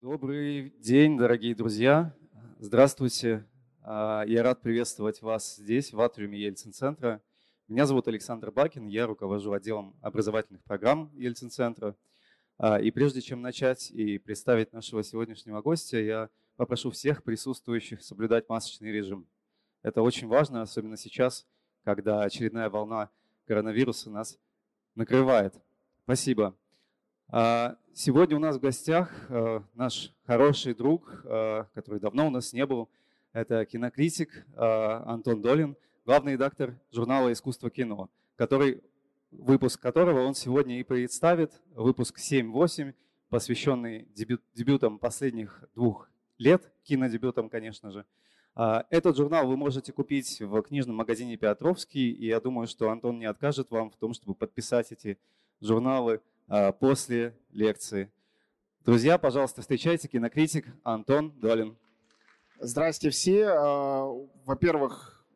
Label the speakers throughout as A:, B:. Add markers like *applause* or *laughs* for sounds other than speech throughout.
A: Добрый день, дорогие друзья. Здравствуйте. А, я рад приветствовать вас здесь, в атриуме Ельцин-центра. Меня зовут Александр Бакин, я руковожу отделом образовательных программ Ельцин-центра. А, и прежде чем начать и представить нашего сегодняшнего гостя, я попрошу всех присутствующих соблюдать масочный режим. Это очень важно, особенно сейчас, когда очередная волна коронавируса нас накрывает. Спасибо. А, сегодня у нас в гостях э, наш хороший друг, э, который давно у нас не был. Это кинокритик э, Антон Долин, главный редактор журнала «Искусство кино», который, выпуск которого он сегодня и представит, выпуск 7-8, посвященный дебют, дебютам последних двух лет, кинодебютам, конечно же. А, этот журнал вы можете купить в книжном магазине «Петровский», и я думаю, что Антон не откажет вам в том, чтобы подписать эти журналы после лекции. Друзья, пожалуйста, встречайте кинокритик Антон Долин.
B: Здрасте все. А, во-первых,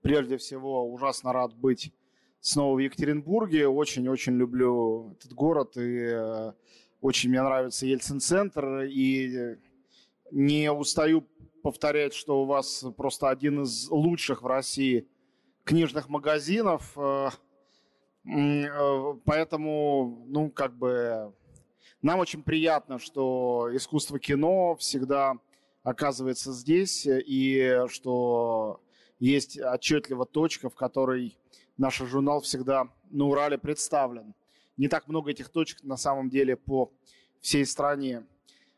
B: прежде всего, ужасно рад быть снова в Екатеринбурге. Очень-очень люблю этот город и э, очень мне нравится Ельцин-центр. И не устаю повторять, что у вас просто один из лучших в России книжных магазинов. Э, Э, поэтому, ну, как бы, нам очень приятно, что искусство кино всегда оказывается здесь, и что есть отчетливо точка, в которой наш журнал всегда на Урале представлен. Не так много этих точек на самом деле по всей стране.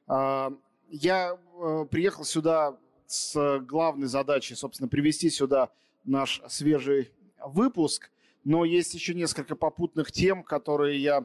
B: А, я э, приехал сюда с главной задачей, собственно, привести сюда наш свежий выпуск – но есть еще несколько попутных тем, которые я,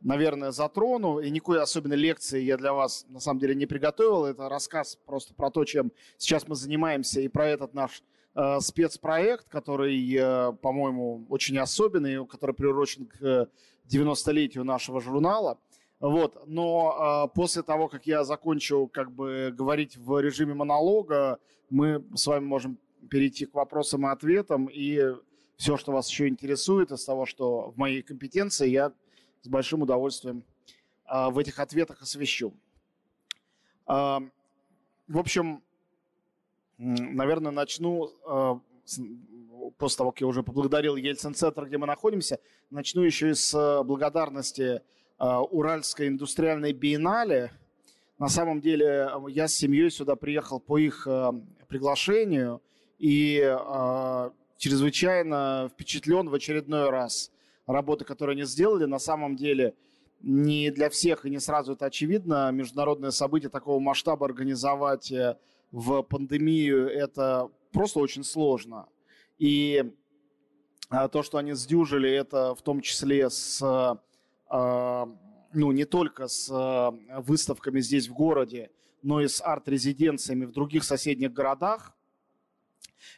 B: наверное, затрону. И никакой особенной лекции я для вас, на самом деле, не приготовил. Это рассказ просто про то, чем сейчас мы занимаемся, и про этот наш э, спецпроект, который, э, по-моему, очень особенный, который приурочен к 90-летию нашего журнала. Вот. Но э, после того, как я закончу как бы говорить в режиме монолога, мы с вами можем перейти к вопросам и ответам и все, что вас еще интересует из того, что в моей компетенции, я с большим удовольствием а, в этих ответах освещу. А, в общем, наверное, начну а, после того, как я уже поблагодарил Ельцин-центр, где мы находимся, начну еще и с благодарности Уральской индустриальной биеннале. На самом деле я с семьей сюда приехал по их приглашению, и чрезвычайно впечатлен в очередной раз. Работы, которые они сделали, на самом деле не для всех и не сразу это очевидно. Международное событие такого масштаба организовать э, в пандемию это просто очень сложно. И а, то, что они сдюжили, это в том числе с, а, ну, не только с э, выставками здесь в городе, но и с арт-резиденциями в других соседних городах.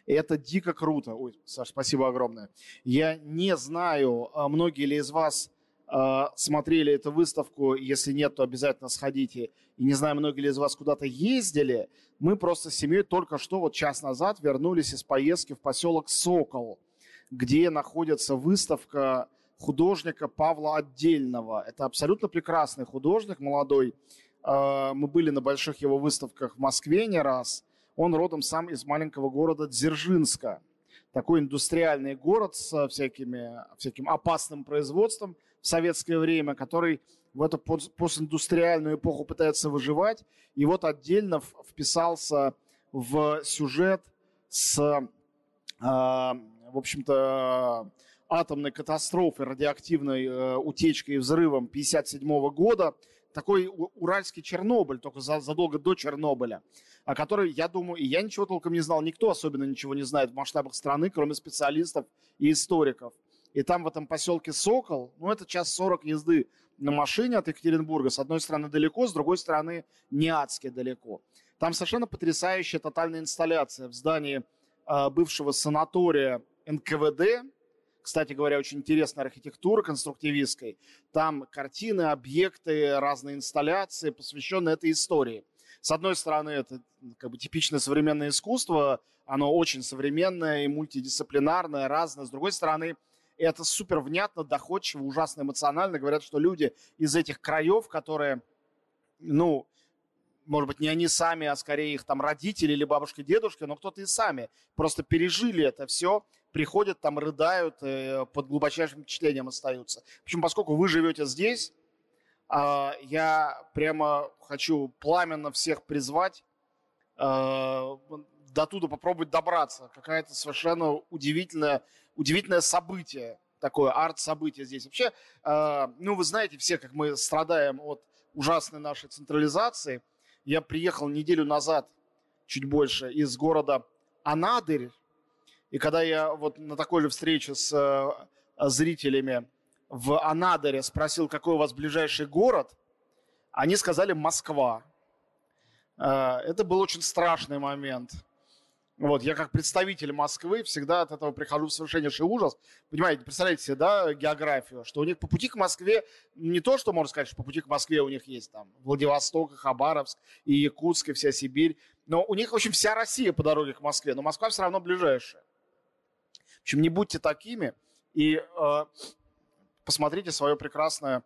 B: И это дико круто. Ой, Саш, спасибо огромное. Я не знаю, а многие ли из вас а, смотрели эту выставку. Если нет, то обязательно сходите. И не знаю, многие ли из вас куда-то ездили. Мы просто с семьей только что, вот час назад, вернулись из поездки в поселок Сокол, где находится выставка художника Павла Отдельного. Это абсолютно прекрасный художник, молодой. А, мы были на больших его выставках в Москве не раз – он родом сам из маленького города Дзержинска. Такой индустриальный город с всякими, всяким опасным производством в советское время, который в эту постиндустриальную эпоху пытается выживать. И вот отдельно вписался в сюжет с, а, в общем-то, атомной катастрофой, радиоактивной э, утечкой и взрывом 1957 года. Такой уральский Чернобыль, только задолго до Чернобыля о которой, я думаю, и я ничего толком не знал, никто особенно ничего не знает в масштабах страны, кроме специалистов и историков. И там в этом поселке Сокол, ну это час 40 езды на машине от Екатеринбурга. С одной стороны далеко, с другой стороны не адски далеко. Там совершенно потрясающая тотальная инсталляция в здании э, бывшего санатория НКВД. Кстати говоря, очень интересная архитектура конструктивистской. Там картины, объекты, разные инсталляции, посвященные этой истории. С одной стороны, это как бы типичное современное искусство, оно очень современное и мультидисциплинарное, разное. С другой стороны, это супер внятно, доходчиво, ужасно эмоционально. Говорят, что люди из этих краев, которые, ну, может быть, не они сами, а скорее их там родители или бабушка, дедушка, но кто-то и сами просто пережили это все, приходят там, рыдают, э, под глубочайшим впечатлением остаются. Почему, поскольку вы живете здесь, э, я прямо хочу пламенно всех призвать э, до туда попробовать добраться. Какая-то совершенно удивительное, удивительное событие, такое арт-событие здесь. Вообще, э, ну, вы знаете все, как мы страдаем от ужасной нашей централизации. Я приехал неделю назад, чуть больше, из города Анадырь. И когда я вот на такой же встрече с э, зрителями в Анадыре спросил, какой у вас ближайший город, они сказали Москва. Э, это был очень страшный момент – вот, я как представитель Москвы всегда от этого прихожу в совершеннейший ужас. Понимаете, представляете себе, да, географию, что у них по пути к Москве, не то, что можно сказать, что по пути к Москве у них есть там Владивосток, Хабаровск, и Якутск, и вся Сибирь, но у них, в общем, вся Россия по дороге к Москве, но Москва все равно ближайшая. В общем, не будьте такими и э, посмотрите свое прекрасное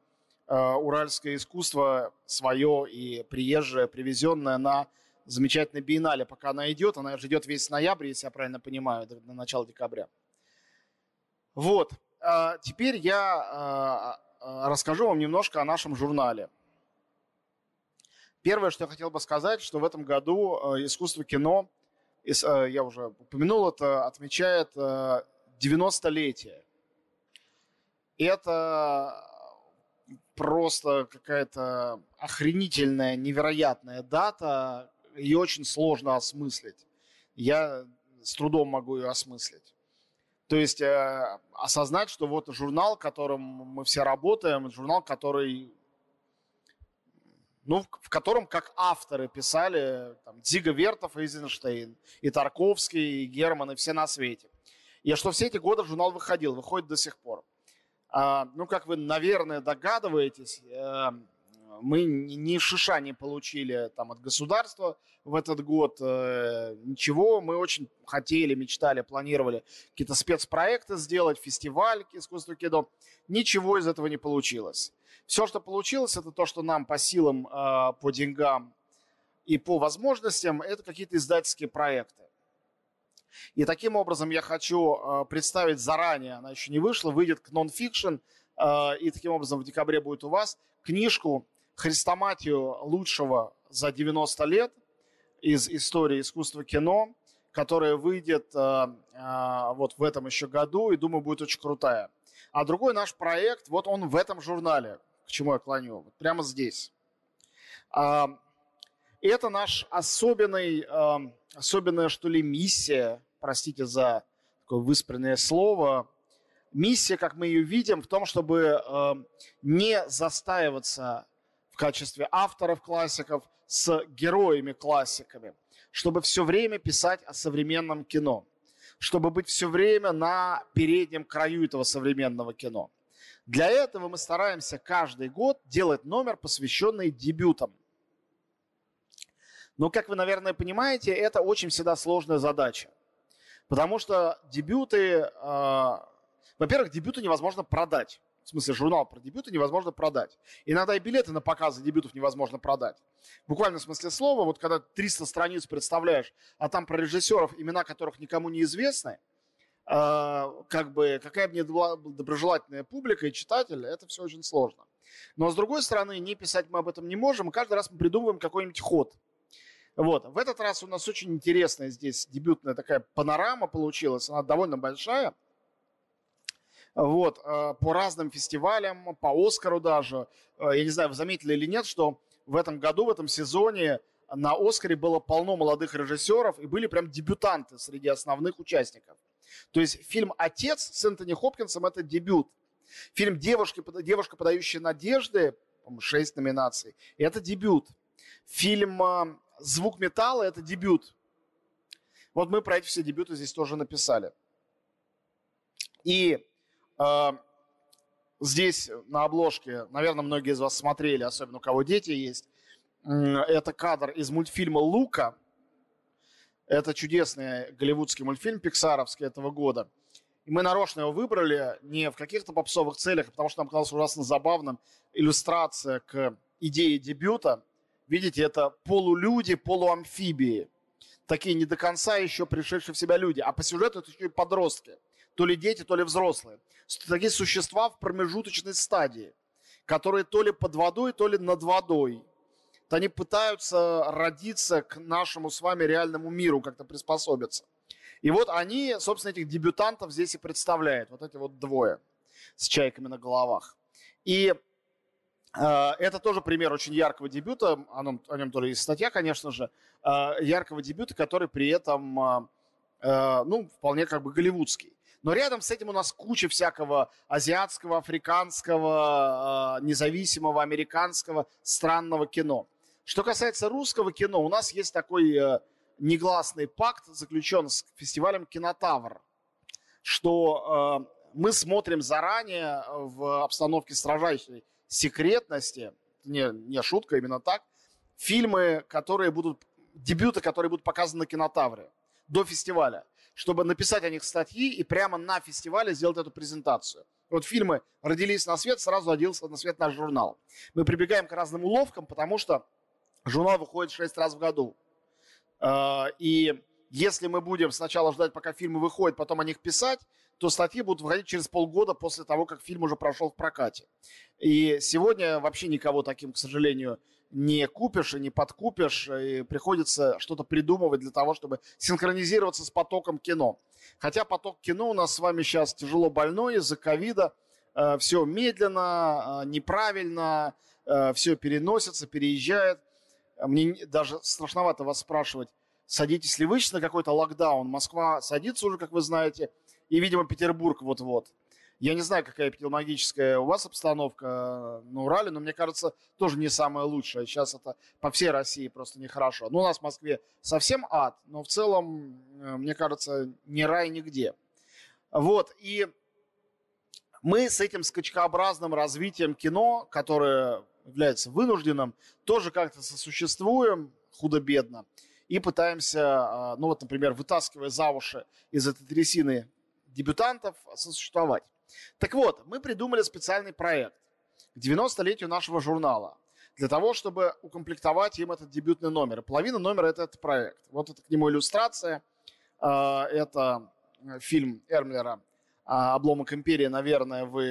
B: э, уральское искусство, свое и приезжее, привезенное на замечательной биеннале, пока она идет. Она же идет весь ноябрь, если я правильно понимаю, до, до начала декабря. Вот. А, теперь я а, а, расскажу вам немножко о нашем журнале. Первое, что я хотел бы сказать, что в этом году искусство кино, я уже упомянул это, отмечает 90-летие. Это просто какая-то охренительная, невероятная дата, ее очень сложно осмыслить. Я с трудом могу ее осмыслить. То есть э, осознать, что вот журнал, которым мы все работаем, журнал, который, ну, в, в котором как авторы писали там, Дзига Вертов, Эйзенштейн, и Тарковский, и Герман, и все на свете. И что все эти годы журнал выходил, выходит до сих пор. А, ну, как вы, наверное, догадываетесь, э, мы ни шиша не получили там от государства в этот год, э, ничего. Мы очень хотели, мечтали, планировали какие-то спецпроекты сделать, фестиваль искусства кино. Ничего из этого не получилось. Все, что получилось, это то, что нам по силам, э, по деньгам и по возможностям, это какие-то издательские проекты. И таким образом я хочу э, представить заранее, она еще не вышла, выйдет к нон-фикшн, э, и таким образом в декабре будет у вас книжку хрестоматию лучшего за 90 лет из истории искусства кино, которая выйдет э, э, вот в этом еще году, и думаю, будет очень крутая. А другой наш проект, вот он в этом журнале, к чему я клоню, вот прямо здесь. Э, это наш особенный, э, особенная, что ли, миссия, простите за такое выспренное слово, миссия, как мы ее видим, в том, чтобы э, не застаиваться в качестве авторов классиков с героями-классиками, чтобы все время писать о современном кино, чтобы быть все время на переднем краю этого современного кино. Для этого мы стараемся каждый год делать номер, посвященный дебютам. Но, как вы, наверное, понимаете, это очень всегда сложная задача. Потому что дебюты, э, во-первых, дебюты невозможно продать в смысле журнал про дебюты, невозможно продать. Иногда и билеты на показы дебютов невозможно продать. Буквально в смысле слова, вот когда 300 страниц представляешь, а там про режиссеров, имена которых никому не известны, э, как бы, какая бы ни была доброжелательная публика и читатель, это все очень сложно. Но с другой стороны, не писать мы об этом не можем, и каждый раз мы придумываем какой-нибудь ход. Вот. В этот раз у нас очень интересная здесь дебютная такая панорама получилась, она довольно большая – вот, э, по разным фестивалям, по Оскару даже. Э, я не знаю, вы заметили или нет, что в этом году, в этом сезоне на Оскаре было полно молодых режиссеров и были прям дебютанты среди основных участников. То есть фильм «Отец» с Энтони Хопкинсом – это дебют. Фильм «Девушка, «Девушка, подающая надежды» – шесть номинаций – это дебют. Фильм э, «Звук металла» – это дебют. Вот мы про эти все дебюты здесь тоже написали. И а, здесь на обложке, наверное, многие из вас смотрели, особенно у кого дети есть. Это кадр из мультфильма «Лука». Это чудесный голливудский мультфильм пиксаровский этого года. И мы нарочно его выбрали не в каких-то попсовых целях, а потому что нам казалось ужасно забавным иллюстрация к идее дебюта. Видите, это полулюди, полуамфибии. Такие не до конца еще пришедшие в себя люди. А по сюжету это еще и подростки. То ли дети, то ли взрослые. Такие существа в промежуточной стадии, которые то ли под водой, то ли над водой. То они пытаются родиться к нашему с вами реальному миру, как-то приспособиться. И вот они, собственно, этих дебютантов здесь и представляют. Вот эти вот двое с чайками на головах. И э, это тоже пример очень яркого дебюта, о нем, о нем тоже есть статья, конечно же, э, яркого дебюта, который при этом, э, ну, вполне как бы голливудский. Но рядом с этим у нас куча всякого азиатского, африканского, э, независимого, американского, странного кино. Что касается русского кино, у нас есть такой э, негласный пакт заключен с фестивалем «Кинотавр», что э, мы смотрим заранее в обстановке строжайшей секретности, не, не шутка, именно так, фильмы, которые будут, дебюты, которые будут показаны на кинотавре до фестиваля, чтобы написать о них статьи и прямо на фестивале сделать эту презентацию. Вот фильмы родились на свет, сразу родился на свет наш журнал. Мы прибегаем к разным уловкам, потому что журнал выходит 6 раз в году. А, и если мы будем сначала ждать, пока фильмы выходят, потом о них писать, то статьи будут выходить через полгода после того, как фильм уже прошел в прокате. И сегодня вообще никого таким, к сожалению, не купишь и не подкупишь, и приходится что-то придумывать для того, чтобы синхронизироваться с потоком кино. Хотя поток кино у нас с вами сейчас тяжело больной из-за ковида, э, все медленно, э, неправильно, э, все переносится, переезжает. Мне даже страшновато вас спрашивать, садитесь ли вы на какой-то локдаун. Москва садится уже, как вы знаете, и, видимо, Петербург вот-вот. Я не знаю, какая эпидемиологическая у вас обстановка на Урале, но мне кажется, тоже не самая лучшая. Сейчас это по всей России просто нехорошо. Ну, у нас в Москве совсем ад, но в целом, э, мне кажется, не рай нигде. Вот, и мы с этим скачкообразным развитием кино, которое является вынужденным, тоже как-то сосуществуем худо-бедно и пытаемся, а, ну вот, например, вытаскивая за уши из этой трясины дебютантов, сосуществовать. Так вот, мы придумали специальный проект к 90-летию нашего журнала для того, чтобы укомплектовать им этот дебютный номер. Половина номера – это этот проект. Вот это к нему иллюстрация. А, это фильм Эрмлера «Обломок империи». Наверное, вы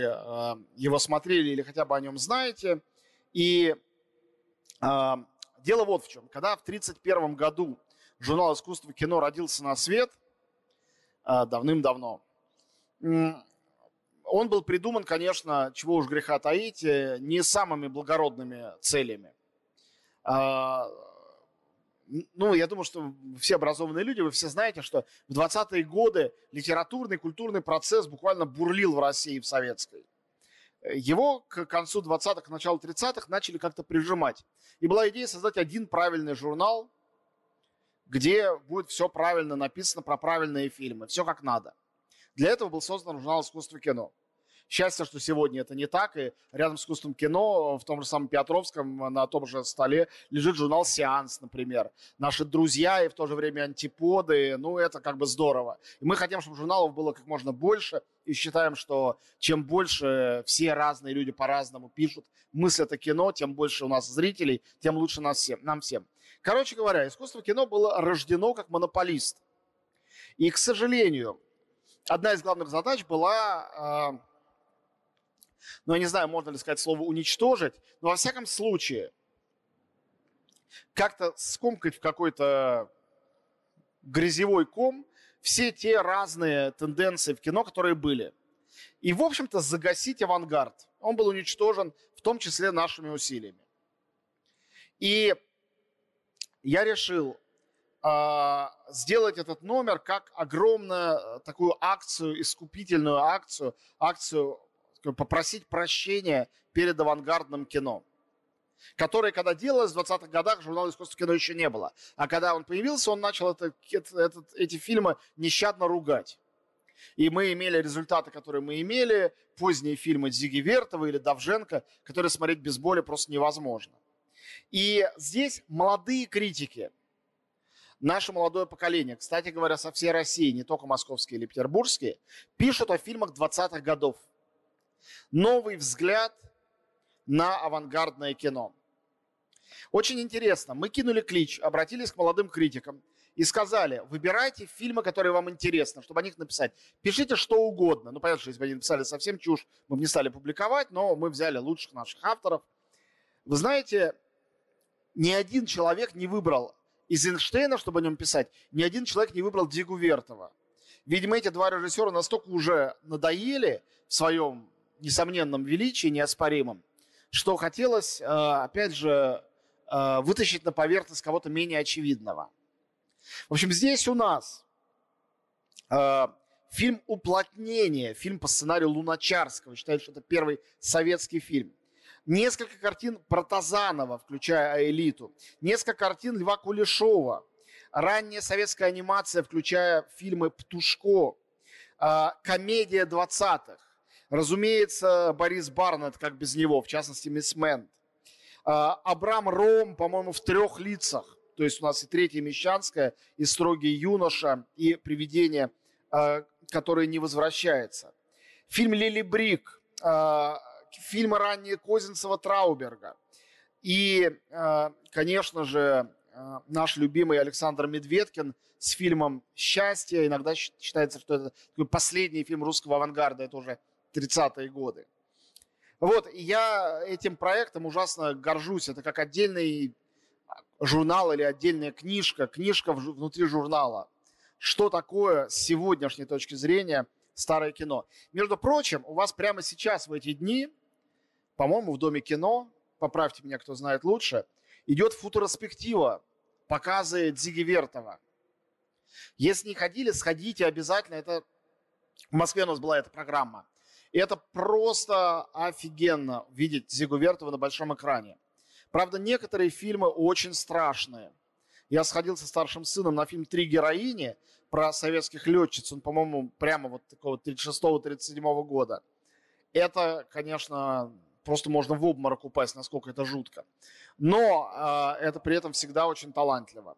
B: его смотрели или хотя бы о нем знаете – и э, дело вот в чем. Когда в 1931 году журнал искусства и кино родился на свет, э, давным-давно, э, он был придуман, конечно, чего уж греха таить, э, не самыми благородными целями. Э, ну, я думаю, что все образованные люди, вы все знаете, что в 20-е годы литературный, культурный процесс буквально бурлил в России, в советской его к концу 20-х, к началу 30-х начали как-то прижимать. И была идея создать один правильный журнал, где будет все правильно написано про правильные фильмы, все как надо. Для этого был создан журнал «Искусство кино». Счастье, что сегодня это не так, и рядом с искусством кино, в том же самом Петровском, на том же столе лежит журнал «Сеанс», например. Наши друзья и в то же время антиподы, ну, это как бы здорово. И мы хотим, чтобы журналов было как можно больше, и считаем, что чем больше все разные люди по-разному пишут, мыслят о кино, тем больше у нас зрителей, тем лучше нас всем, нам всем. Короче говоря, искусство кино было рождено как монополист. И, к сожалению, одна из главных задач была а, ну, я не знаю, можно ли сказать слово уничтожить, но во всяком случае, как-то скомкать в какой-то грязевой ком все те разные тенденции в кино, которые были. И, в общем-то, загасить авангард. Он был уничтожен, в том числе нашими усилиями. И я решил сделать этот номер как огромную такую акцию, искупительную акцию, акцию попросить прощения перед авангардным кино, которое, когда делалось в 20-х годах, журнала искусства кино еще не было. А когда он появился, он начал это, это, эти фильмы нещадно ругать. И мы имели результаты, которые мы имели, поздние фильмы Зиги Вертова или Давженко, которые смотреть без боли просто невозможно. И здесь молодые критики, наше молодое поколение, кстати говоря, со всей России, не только московские или петербургские, пишут о фильмах 20-х годов – новый взгляд на авангардное кино. Очень интересно. Мы кинули клич, обратились к молодым критикам и сказали, выбирайте фильмы, которые вам интересны, чтобы о них написать. Пишите что угодно. Ну, понятно, что если бы они написали совсем чушь, мы бы не стали публиковать, но мы взяли лучших наших авторов. Вы знаете, ни один человек не выбрал из Эйнштейна, чтобы о нем писать, ни один человек не выбрал Дигу Вертова. Видимо, эти два режиссера настолько уже надоели в своем несомненном величии, неоспоримом, что хотелось, э, опять же, э, вытащить на поверхность кого-то менее очевидного. В общем, здесь у нас э, фильм «Уплотнение», фильм по сценарию Луначарского. Считают, что это первый советский фильм. Несколько картин Протазанова, включая «Элиту». Несколько картин Льва Кулешова. Ранняя советская анимация, включая фильмы «Птушко». Комедия 20-х. Разумеется, Борис Барнетт, как без него, в частности, Мисс Мэнт. Абрам Ром, по-моему, в трех лицах. То есть у нас и Третья Мещанская, и Строгий юноша, и Привидение, а, которое не возвращается. Фильм Лили Брик, а, фильмы ранее Козинцева Трауберга. И, а, конечно же, наш любимый Александр Медведкин с фильмом «Счастье». Иногда считается, что это такой последний фильм русского авангарда. Это уже 30-е годы. Вот, я этим проектом ужасно горжусь. Это как отдельный журнал или отдельная книжка, книжка внутри журнала. Что такое с сегодняшней точки зрения старое кино? Между прочим, у вас прямо сейчас в эти дни, по-моему, в Доме кино, поправьте меня, кто знает лучше, идет футуроспектива, показывает Зиги Вертова. Если не ходили, сходите обязательно. Это в Москве у нас была эта программа. И это просто офигенно видеть Зигу Вертова на большом экране. Правда, некоторые фильмы очень страшные. Я сходил со старшим сыном на фильм «Три героини» про советских летчиц. Он, по-моему, прямо вот такого 36-37 года. Это, конечно, просто можно в обморок упасть, насколько это жутко. Но э, это при этом всегда очень талантливо.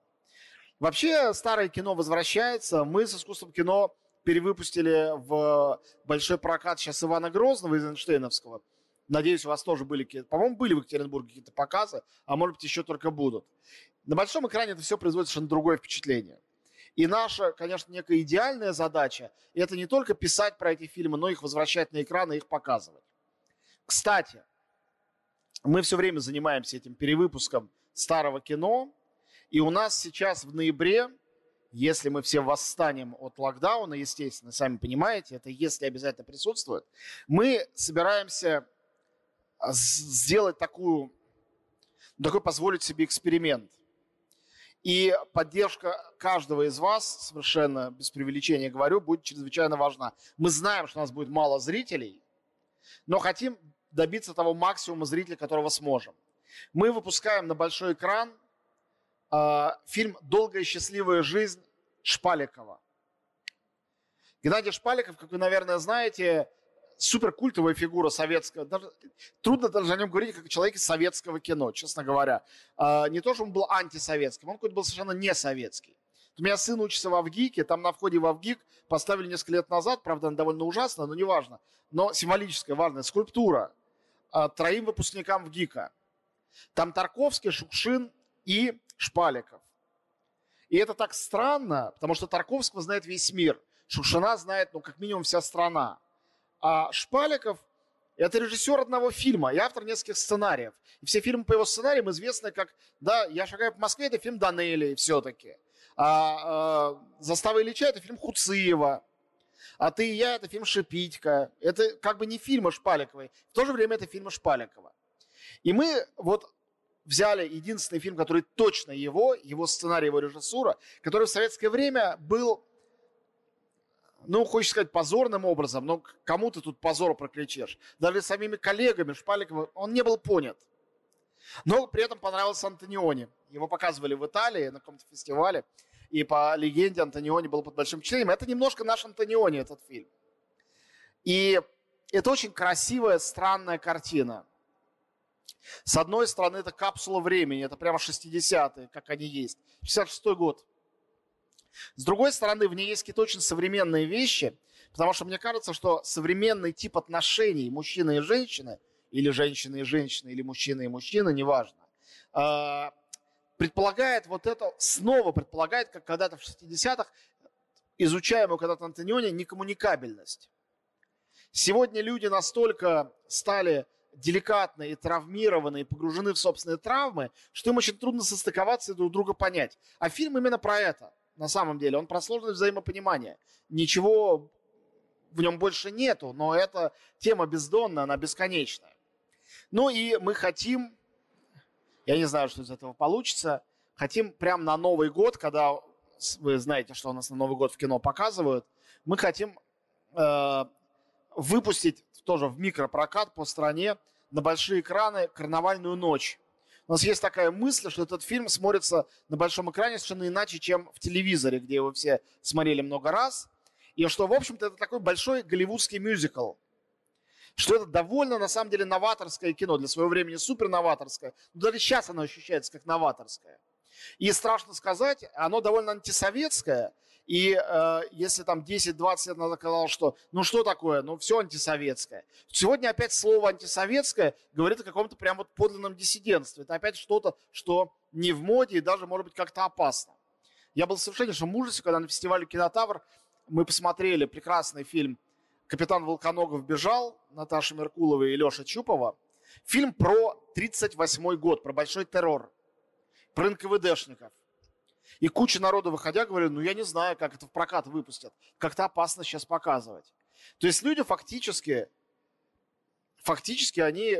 B: Вообще, старое кино возвращается. Мы с искусством кино перевыпустили в большой прокат сейчас Ивана Грозного из Эйнштейновского – Надеюсь, у вас тоже были какие-то, по-моему, были в Екатеринбурге какие-то показы, а может быть, еще только будут. На большом экране это все производит совершенно другое впечатление. И наша, конечно, некая идеальная задача – это не только писать про эти фильмы, но их возвращать на экран и их показывать. Кстати, мы все время занимаемся этим перевыпуском старого кино, и у нас сейчас в ноябре, если мы все восстанем от локдауна, естественно, сами понимаете, это если обязательно присутствует, мы собираемся сделать такую, такой позволить себе эксперимент. И поддержка каждого из вас, совершенно без преувеличения говорю, будет чрезвычайно важна. Мы знаем, что у нас будет мало зрителей, но хотим добиться того максимума зрителей, которого сможем. Мы выпускаем на большой экран э, фильм «Долгая и счастливая жизнь» Шпаликова. Геннадий Шпаликов, как вы, наверное, знаете, суперкультовая фигура советского. Даже, трудно даже о нем говорить как о человеке советского кино, честно говоря. А, не то, что он был антисоветским, он какой-то был совершенно не советский. У меня сын учится в Авгике, там на входе в Авгик поставили несколько лет назад, правда, она довольно ужасная, но неважно, но символическая, важная скульптура троим выпускникам ВГИКа. Там Тарковский, Шукшин и Шпаликов. И это так странно, потому что Тарковского знает весь мир. Шукшина знает, ну, как минимум, вся страна. А Шпаликов – это режиссер одного фильма и автор нескольких сценариев. И все фильмы по его сценариям известны как «Да, я шагаю по Москве» – это фильм Данели все-таки. А, а «Застава Ильича» – это фильм Хуциева. А «Ты и я» – это фильм Шипитько. Это как бы не фильмы Шпаликовой. В то же время это фильмы Шпаликова. И мы вот взяли единственный фильм, который точно его, его сценарий, его режиссура, который в советское время был ну, хочешь сказать, позорным образом, но кому ты тут позор прокричишь? Даже самими коллегами Шпаликовым он не был понят. Но при этом понравился Антониони. Его показывали в Италии на каком-то фестивале. И по легенде Антониони был под большим впечатлением. Это немножко наш Антониони, этот фильм. И это очень красивая, странная картина. С одной стороны, это капсула времени, это прямо 60-е, как они есть. 66-й год. С другой стороны, в ней есть какие-то очень современные вещи, потому что мне кажется, что современный тип отношений мужчины и женщины, или женщины и женщины, или мужчины и мужчины, неважно, э, предполагает вот это, снова предполагает, как когда-то в 60-х, изучаемую когда-то Антониони, некоммуникабельность. Сегодня люди настолько стали деликатны и травмированы, и погружены в собственные травмы, что им очень трудно состыковаться и друг друга понять. А фильм именно про это, на самом деле. Он про сложность взаимопонимания. Ничего в нем больше нету, но эта тема бездонная, она бесконечная. Ну и мы хотим, я не знаю, что из этого получится, хотим прямо на Новый год, когда вы знаете, что у нас на Новый год в кино показывают, мы хотим э, выпустить тоже в микропрокат по стране на большие экраны «Карнавальную ночь». У нас есть такая мысль, что этот фильм смотрится на большом экране совершенно иначе, чем в телевизоре, где его все смотрели много раз. И что, в общем-то, это такой большой голливудский мюзикл. Что это довольно, на самом деле, новаторское кино. Для своего времени супер новаторское. Но даже сейчас оно ощущается как новаторское. И страшно сказать, оно довольно антисоветское. И э, если там 10-20 лет назад казалось, что ну что такое, ну все антисоветское. Сегодня опять слово антисоветское говорит о каком-то прям вот подлинном диссидентстве. Это опять что-то, что не в моде и даже может быть как-то опасно. Я был в совершеннейшем ужасе, когда на фестивале «Кинотавр» мы посмотрели прекрасный фильм «Капитан Волконогов бежал» Наташи Меркуловой и Леши Чупова. Фильм про 1938 год, про большой террор, про НКВДшников. И куча народа, выходя, говорили, ну я не знаю, как это в прокат выпустят. Как-то опасно сейчас показывать. То есть люди фактически, фактически они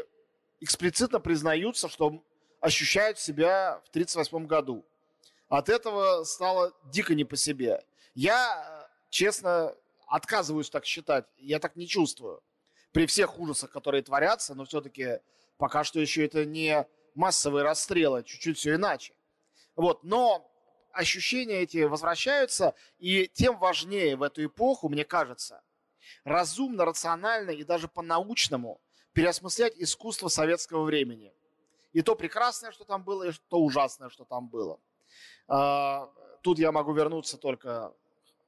B: эксплицитно признаются, что ощущают себя в 1938 году. От этого стало дико не по себе. Я, честно, отказываюсь так считать. Я так не чувствую. При всех ужасах, которые творятся, но все-таки пока что еще это не массовые расстрелы, чуть-чуть все иначе. Вот, но ощущения эти возвращаются, и тем важнее в эту эпоху, мне кажется, разумно, рационально и даже по-научному переосмыслять искусство советского времени. И то прекрасное, что там было, и то ужасное, что там было. А, тут я могу вернуться только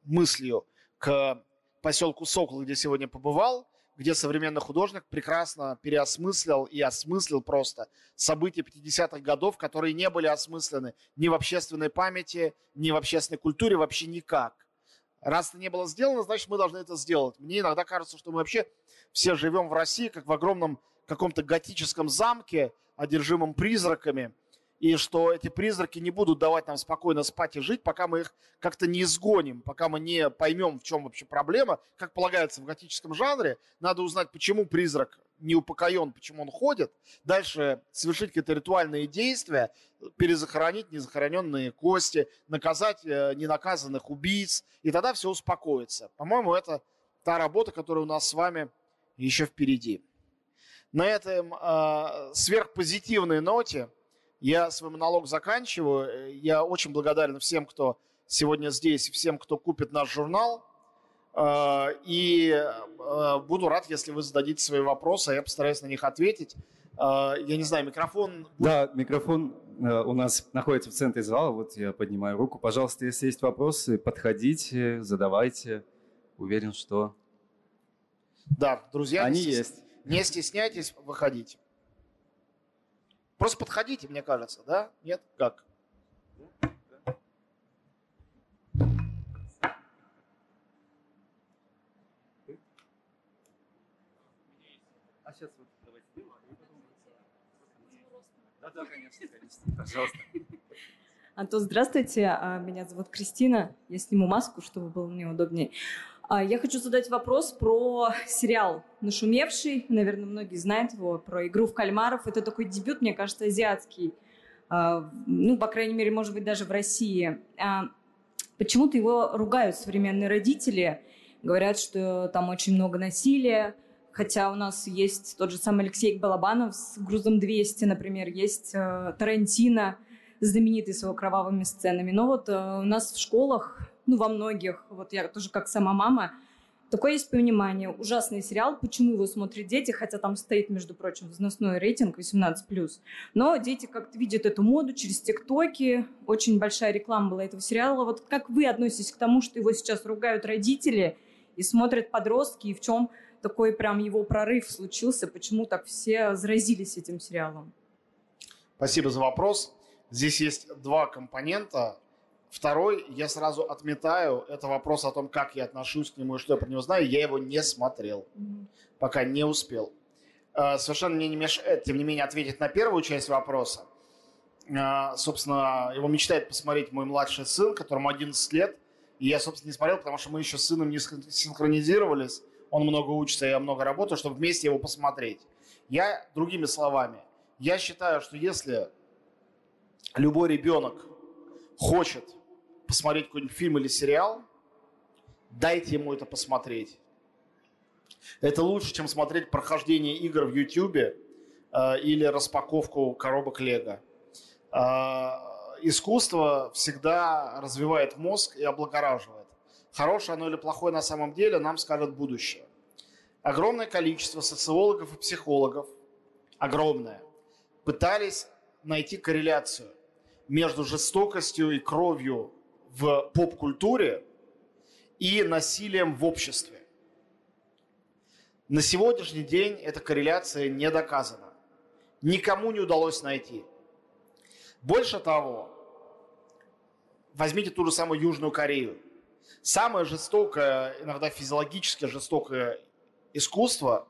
B: мыслью к поселку Сокол, где сегодня побывал, где современный художник прекрасно переосмыслил и осмыслил просто события 50-х годов, которые не были осмыслены ни в общественной памяти, ни в общественной культуре, вообще никак. Раз это не было сделано, значит, мы должны это сделать. Мне иногда кажется, что мы вообще все живем в России, как в огромном каком-то готическом замке, одержимом призраками – и что эти призраки не будут давать нам спокойно спать и жить, пока мы их как-то не изгоним, пока мы не поймем, в чем вообще проблема. Как полагается в готическом жанре, надо узнать, почему призрак не упокоен, почему он ходит. Дальше совершить какие-то ритуальные действия, перезахоронить незахороненные кости, наказать э, ненаказанных убийц, и тогда все успокоится. По-моему, это та работа, которая у нас с вами еще впереди. На этом э, сверхпозитивной ноте я свой монолог заканчиваю. Я очень благодарен всем, кто сегодня здесь, всем, кто купит наш журнал. А, и а, буду рад, если вы зададите свои вопросы, а я постараюсь на них ответить. Я не знаю, микрофон...
A: Да, микрофон э, у нас находится в центре зала. Вот я поднимаю руку. Пожалуйста, если есть вопросы, подходите, задавайте. Уверен, что...
B: Да, друзья,
A: они не есть.
B: Не стесняйтесь, выходите. Просто подходите, мне кажется, да? Нет? Как?
A: А сейчас вот давайте Да, да, конечно, конечно. Пожалуйста.
C: Антон, здравствуйте. А, меня зовут Кристина. Я сниму маску, чтобы было мне удобнее. А, я хочу задать вопрос про сериал «Нашумевший». Наверное, многие знают его, про «Игру в кальмаров». Это такой дебют, мне кажется, азиатский. А, ну, по крайней мере, может быть, даже в России. А, почему-то его ругают современные родители. Говорят, что там очень много насилия. Хотя у нас есть тот же самый Алексей Балабанов с «Грузом 200», например, есть э, Тарантино, знаменитый с его кровавыми сценами. Но вот э, у нас в школах ну, во многих, вот я тоже как сама мама, такое есть понимание. Ужасный сериал, почему его смотрят дети, хотя там стоит, между прочим, возрастной рейтинг 18+. Но дети как-то видят эту моду через тиктоки. Очень большая реклама была этого сериала. Вот как вы относитесь к тому, что его сейчас ругают родители и смотрят подростки, и в чем такой прям его прорыв случился, почему так все заразились этим сериалом?
B: Спасибо за вопрос. Здесь есть два компонента. Второй, я сразу отметаю, это вопрос о том, как я отношусь к нему и что я про него знаю. Я его не смотрел, пока не успел. Э, совершенно мне не мешает, тем не менее, ответить на первую часть вопроса. Э, собственно, его мечтает посмотреть мой младший сын, которому 11 лет. И я, собственно, не смотрел, потому что мы еще с сыном не синхронизировались. Он много учится, я много работаю, чтобы вместе его посмотреть. Я, другими словами, я считаю, что если любой ребенок хочет посмотреть какой-нибудь фильм или сериал, дайте ему это посмотреть. Это лучше, чем смотреть прохождение игр в YouTube э, или распаковку коробок Лего. Э, искусство всегда развивает мозг и облагораживает. Хорошее оно или плохое на самом деле нам скажет будущее. Огромное количество социологов и психологов, огромное, пытались найти корреляцию между жестокостью и кровью в поп-культуре и насилием в обществе. На сегодняшний день эта корреляция не доказана. Никому не удалось найти. Больше того, возьмите ту же самую Южную Корею. Самое жестокое, иногда физиологически жестокое искусство,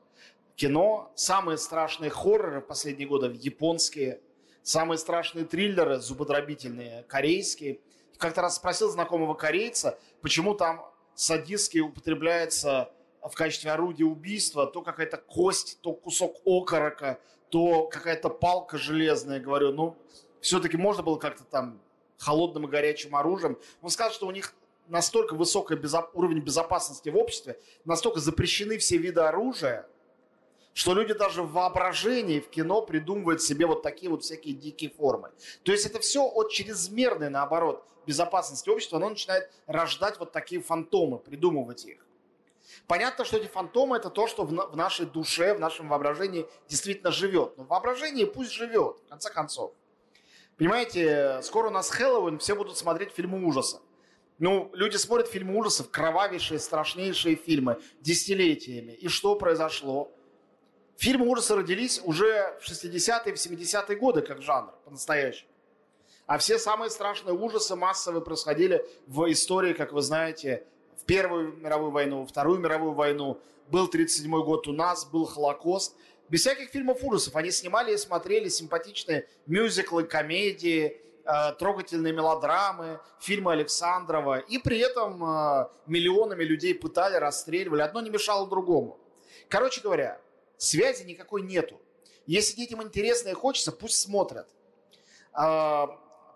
B: кино, самые страшные хорроры в последние годы японские, самые страшные триллеры зубодробительные корейские. Как-то раз спросил знакомого корейца, почему там садистски употребляется в качестве орудия убийства то какая-то кость, то кусок окорока, то какая-то палка железная. Говорю, ну, все-таки можно было как-то там холодным и горячим оружием. Он сказал, что у них настолько высокий безо- уровень безопасности в обществе, настолько запрещены все виды оружия, что люди даже в воображении, в кино придумывают себе вот такие вот всякие дикие формы. То есть это все от чрезмерной, наоборот, безопасности общества, оно начинает рождать вот такие фантомы, придумывать их. Понятно, что эти фантомы это то, что в, нашей душе, в нашем воображении действительно живет. Но воображение пусть живет, в конце концов. Понимаете, скоро у нас Хэллоуин, все будут смотреть фильмы ужасов. Ну, люди смотрят фильмы ужасов, кровавейшие, страшнейшие фильмы, десятилетиями. И что произошло? Фильмы ужаса родились уже в 60-е, в 70-е годы как жанр, по-настоящему. А все самые страшные ужасы массовые происходили в истории, как вы знаете, в Первую мировую войну, Вторую мировую войну. Был 37 год у нас, был Холокост. Без всяких фильмов ужасов. Они снимали и смотрели симпатичные мюзиклы, комедии, э, трогательные мелодрамы, фильмы Александрова. И при этом э, миллионами людей пытали, расстреливали. Одно не мешало другому. Короче говоря, связи никакой нету. Если детям интересно и хочется, пусть смотрят. Э,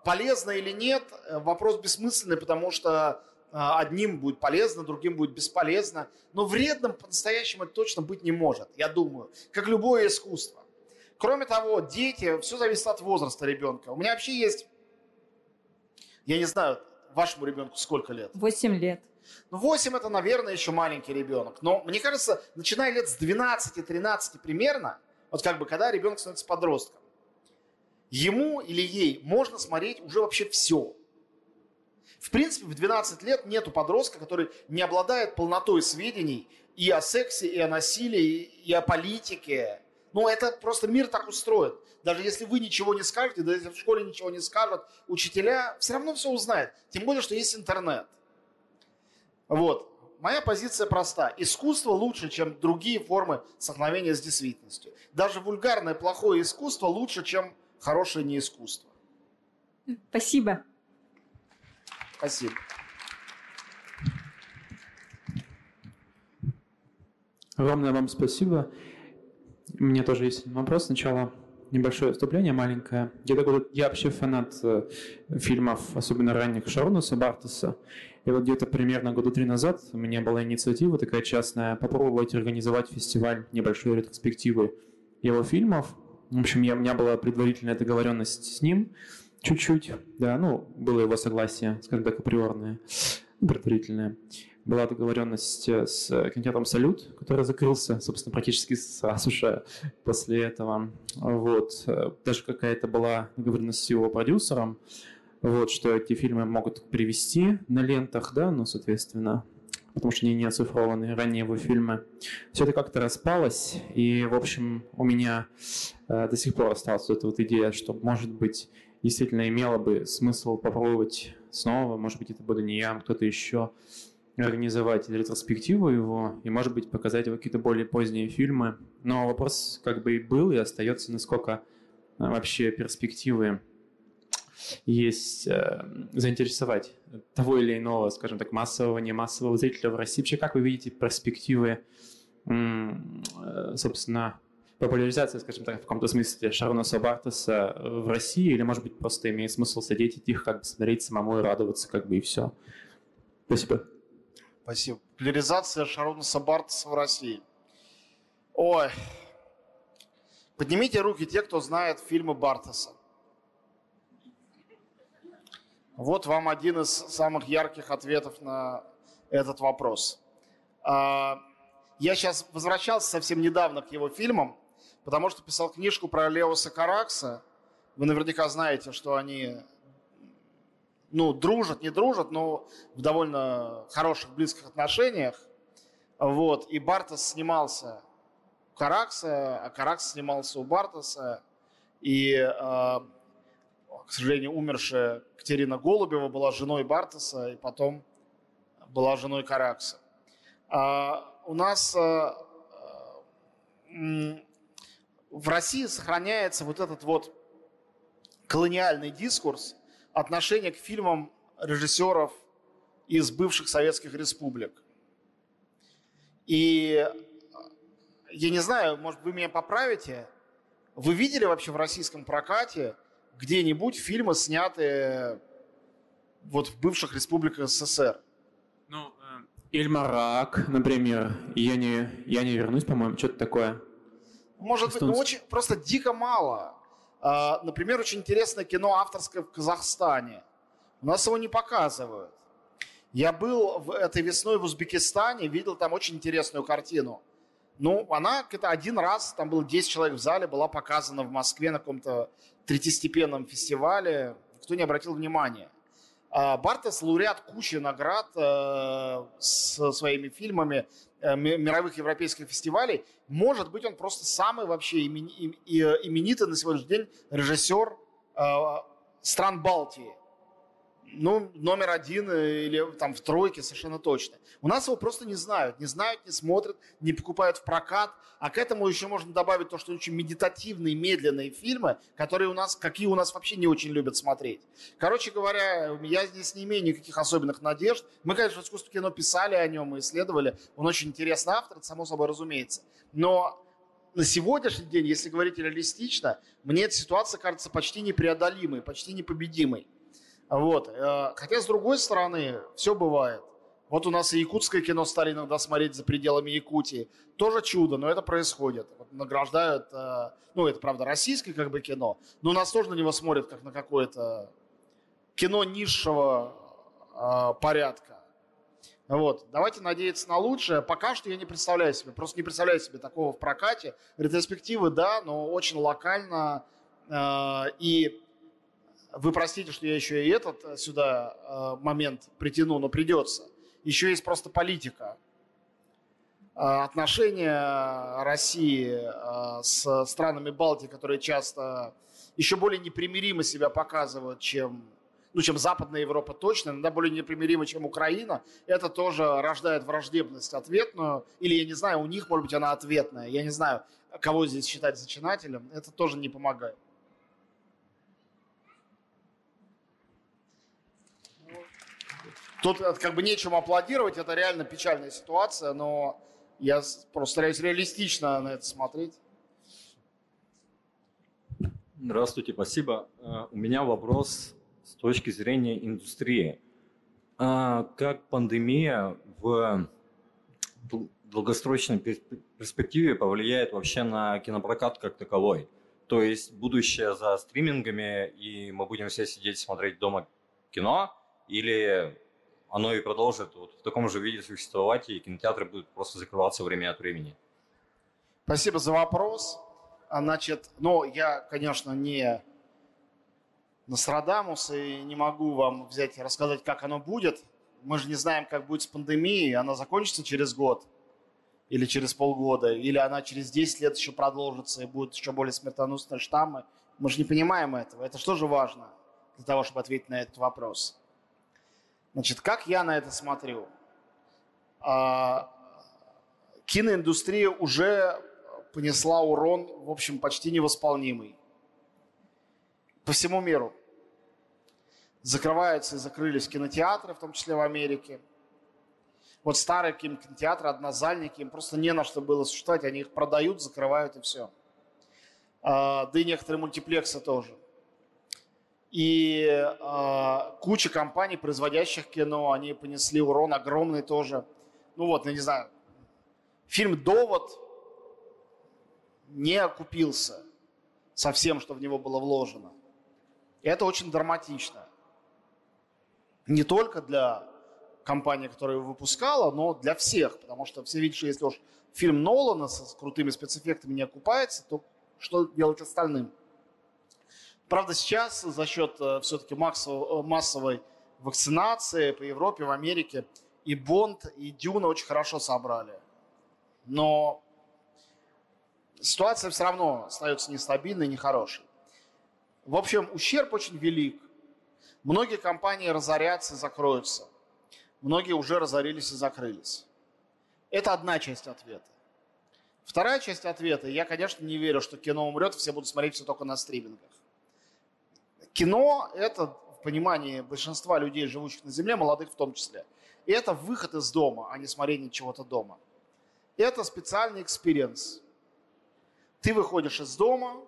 B: полезно или нет, э, вопрос бессмысленный, потому что а, одним будет полезно, другим будет бесполезно. Но вредным по-настоящему это точно быть не может, я думаю, как любое искусство. Кроме того, дети, все зависит от возраста ребенка. У меня вообще есть, я не знаю, вашему ребенку сколько лет?
C: Восемь лет.
B: Ну, 8 это, наверное, еще маленький ребенок. Но мне кажется, начиная лет с 12-13 примерно, вот как бы когда ребенок становится подростком, ему или ей можно смотреть уже вообще все. В принципе, в 12 лет нету подростка, который не обладает полнотой сведений и о сексе, и о насилии, и о политике. Ну, это просто мир так устроен. Даже если вы ничего не скажете, даже если в школе ничего не скажут, учителя все равно все узнают. Тем более, что есть интернет. Вот. Моя позиция проста. Искусство лучше, чем другие формы столкновения с действительностью. Даже вульгарное плохое искусство лучше, чем хорошее неискусство.
C: Спасибо.
B: Спасибо.
D: Огромное вам спасибо. У меня тоже есть вопрос. Сначала небольшое вступление маленькое. Я, такой, я вообще фанат э, фильмов, особенно ранних Шаронуса Бартеса. И вот где-то примерно года три назад у меня была инициатива такая частная попробовать организовать фестиваль небольшой ретроспективы его фильмов. В общем, я, у меня была предварительная договоренность с ним – Чуть-чуть, да, ну, было его согласие, скажем так, априорное, предварительное. Была договоренность с кинотеатром «Салют», который закрылся, собственно, практически сразу же после этого. Вот. Даже какая-то была договоренность с его продюсером, вот, что эти фильмы могут привести на лентах, да, ну, соответственно, потому что они не оцифрованы, ранние его фильмы. Все это как-то распалось, и, в общем, у меня э, до сих пор осталась эта вот идея, что, может быть, действительно имело бы смысл попробовать снова, может быть, это буду не я, а кто-то еще, организовать ретроспективу его и, может быть, показать его какие-то более поздние фильмы. Но вопрос как бы и был, и остается, насколько э, вообще перспективы есть э, заинтересовать того или иного, скажем так, массового, не массового зрителя в России. Вообще, как вы видите перспективы, э, собственно, популяризации, скажем так, в каком-то смысле Шарона Собартеса в России, или, может быть, просто имеет смысл сидеть и тихо как бы смотреть самому и радоваться, как бы, и все. Спасибо.
B: Спасибо. Популяризация Шарона Собартеса в России. Ой. Поднимите руки те, кто знает фильмы Бартеса. Вот вам один из самых ярких ответов на этот вопрос. А, я сейчас возвращался совсем недавно к его фильмам, потому что писал книжку про Леоса Каракса. Вы наверняка знаете, что они ну, дружат, не дружат, но в довольно хороших, близких отношениях. Вот. И Бартос снимался у Каракса, а Каракс снимался у Бартоса. И а, к сожалению, умершая Катерина Голубева была женой Бартеса и потом была женой Каракса. А у нас а, в России сохраняется вот этот вот колониальный дискурс отношения к фильмам режиссеров из бывших советских республик. И я не знаю, может, вы меня поправите, вы видели вообще в российском прокате где-нибудь фильмы, снятые вот в бывших республиках СССР?
D: Ну, э, Ильмарак, например, я не, я не вернусь, по-моему, что-то такое.
B: Может быть, ну очень, просто дико мало. А, например, очень интересное кино авторское в Казахстане. У нас его не показывают. Я был в, этой весной в Узбекистане, видел там очень интересную картину. Ну, она это один раз, там было 10 человек в зале, была показана в Москве на каком-то третьестепенном фестивале, никто не обратил внимания. А Бартес лауреат кучи наград э, с своими фильмами э, мировых европейских фестивалей. Может быть, он просто самый вообще именитый на сегодняшний день режиссер э, стран Балтии ну, номер один э, или там в тройке совершенно точно. У нас его просто не знают, не знают, не смотрят, не покупают в прокат. А к этому еще можно добавить то, что очень медитативные, медленные фильмы, которые у нас, какие у нас вообще не очень любят смотреть. Короче говоря, я здесь не имею никаких особенных надежд. Мы, конечно, в искусстве кино писали о нем и исследовали. Он очень интересный автор, это само собой разумеется. Но на сегодняшний день, если говорить реалистично, мне эта ситуация кажется почти непреодолимой, почти непобедимой. Вот. Э, хотя, с другой стороны, все бывает. Вот у нас и якутское кино стали иногда смотреть за пределами Якутии. Тоже чудо, но это происходит. Вот награждают, э, ну, это, правда, российское как бы кино, но у нас тоже на него смотрят как на какое-то кино низшего э, порядка. Вот. Давайте надеяться на лучшее. Пока что я не представляю себе, просто не представляю себе такого в прокате. Ретроспективы, да, но очень локально. И вы простите, что я еще и этот э, сюда э, момент притяну, но придется. Еще есть просто политика. Э, отношения России с странами Балтии, которые часто еще более непримиримо себя показывают, чем, ну, чем Западная Европа точно, иногда более непримиримо, чем Украина, это тоже рождает враждебность ответную, или, я не знаю, у них, может быть, она ответная, я не знаю, кого здесь считать зачинателем, это тоже не помогает. Тут э, как бы нечем аплодировать, это реально печальная ситуация, но я просто стараюсь реалистично на это смотреть.
E: Здравствуйте, спасибо. Э, у меня вопрос с точки зрения индустрии. А как пандемия в долгосрочной перспективе повлияет вообще на кинопрокат как таковой? То есть будущее за стримингами, и мы будем все сидеть смотреть дома кино, или оно и продолжит вот в таком же виде существовать, и кинотеатры будут просто закрываться время от времени.
B: Спасибо за вопрос. А, значит, ну, я, конечно, не Нострадамус и не могу вам взять и рассказать, как оно будет. Мы же не знаем, как будет с пандемией. Она закончится через год или через полгода, или она через 10 лет еще продолжится и будут еще более смертоносные штаммы. Мы же не понимаем этого. Это что же важно для того, чтобы ответить на этот вопрос? Значит, как я на это смотрю? А, киноиндустрия уже понесла урон, в общем, почти невосполнимый. По всему миру. Закрываются и закрылись кинотеатры, в том числе в Америке. Вот старые кинотеатры, однозальники, им просто не на что было существовать. Они их продают, закрывают и все. А, да и некоторые мультиплексы тоже. И э, куча компаний, производящих кино, они понесли урон огромный тоже. Ну вот, я не знаю, фильм «Довод» не окупился со всем, что в него было вложено. И это очень драматично. Не только для компании, которая его выпускала, но для всех. Потому что все видят, что если уж фильм Нолана с крутыми спецэффектами не окупается, то что делать остальным? Правда, сейчас за счет э, все-таки э, массовой вакцинации по Европе, в Америке и Бонд, и Дюна очень хорошо собрали. Но ситуация все равно остается нестабильной, нехорошей. В общем, ущерб очень велик. Многие компании разорятся, закроются. Многие уже разорились и закрылись. Это одна часть ответа. Вторая часть ответа. Я, конечно, не верю, что кино умрет, все будут смотреть все только на стримингах. Кино – это, в понимании большинства людей, живущих на Земле, молодых в том числе, это выход из дома, а не смотрение чего-то дома. Это специальный experience. Ты выходишь из дома,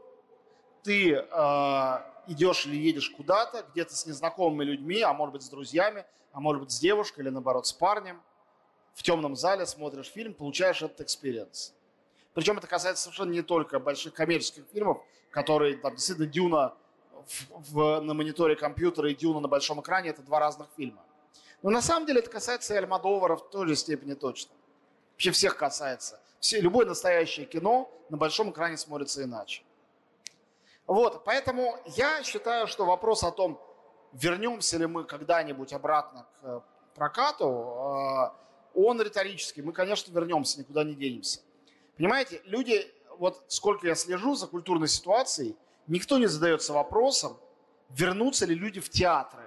B: ты э, идешь или едешь куда-то, где-то с незнакомыми людьми, а может быть с друзьями, а может быть с девушкой или наоборот с парнем, в темном зале смотришь фильм, получаешь этот experience. Причем это касается совершенно не только больших коммерческих фильмов, которые там действительно Дюна в, в, на мониторе компьютера и Дюна на большом экране это два разных фильма. Но на самом деле это касается и Альмадовара в той же степени точно. Вообще всех касается. Все, любое настоящее кино на большом экране смотрится иначе. Вот, поэтому я считаю, что вопрос о том, вернемся ли мы когда-нибудь обратно к э, прокату, э, он риторический. Мы, конечно, вернемся, никуда не денемся. Понимаете, люди, вот сколько я слежу за культурной ситуацией, никто не задается вопросом, вернутся ли люди в театры.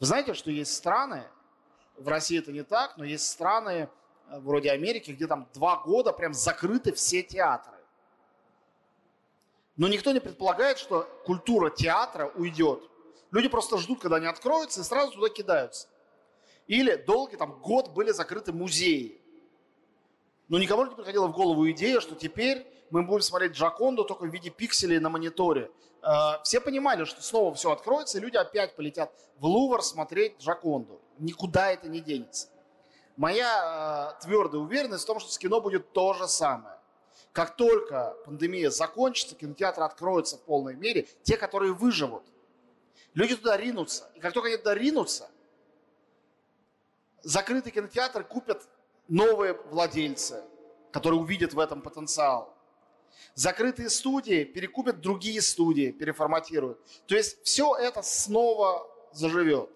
B: Вы знаете, что есть страны, в России это не так, но есть страны э, вроде Америки, где там два года прям закрыты все театры. Но никто не предполагает, что культура театра уйдет. Люди просто ждут, когда они откроются, и сразу туда кидаются. Или долгий там год были закрыты музеи. Но никому не приходила в голову идея, что теперь мы будем смотреть Джаконду только в виде пикселей на мониторе. Э, все понимали, что снова все откроется, и люди опять полетят в Лувр смотреть Джаконду. Никуда это не денется. Моя э, твердая уверенность в том, что с кино будет то же самое. Как только пандемия закончится, кинотеатры откроются в полной мере, те, которые выживут. Люди туда ринутся. И как только они туда ринутся, закрытый кинотеатр купят новые владельцы, которые увидят в этом потенциал. Закрытые студии перекупят другие студии, переформатируют. То есть все это снова заживет.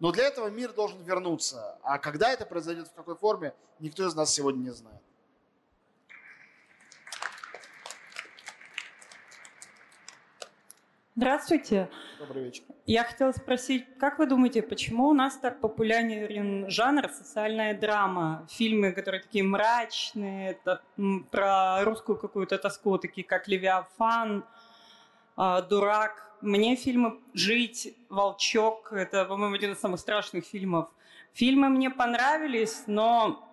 B: Но для этого мир должен вернуться. А когда это произойдет, в какой форме, никто из нас сегодня не знает.
F: Здравствуйте.
B: Добрый вечер.
F: Я хотела спросить, как вы думаете, почему у нас так популярен жанр социальная драма? Фильмы, которые такие мрачные, про русскую какую-то тоску, такие как «Левиафан», а, «Дурак». Мне фильмы «Жить», «Волчок» — это, по-моему, один из самых страшных фильмов. Фильмы мне понравились, но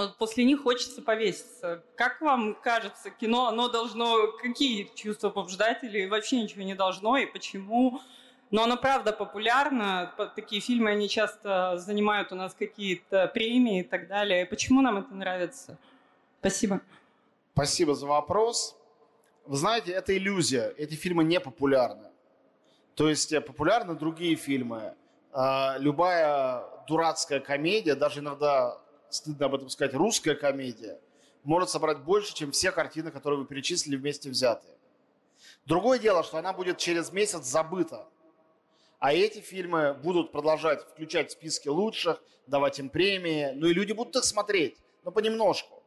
F: вот после них хочется повеситься. Как вам кажется, кино, оно должно какие чувства побуждать или вообще ничего не должно, и почему? Но оно правда популярно, такие фильмы, они часто занимают у нас какие-то премии и так далее. Почему нам это нравится? Спасибо.
B: Спасибо за вопрос. Вы знаете, это иллюзия. Эти фильмы не популярны. То есть э, популярны другие фильмы. А, любая дурацкая комедия, даже иногда стыдно об этом сказать, русская комедия может собрать больше, чем все картины, которые вы перечислили вместе взятые. Другое дело, что она будет через месяц забыта. А эти фильмы будут продолжать включать в списки лучших, давать им премии, ну и люди будут их смотреть, но понемножку.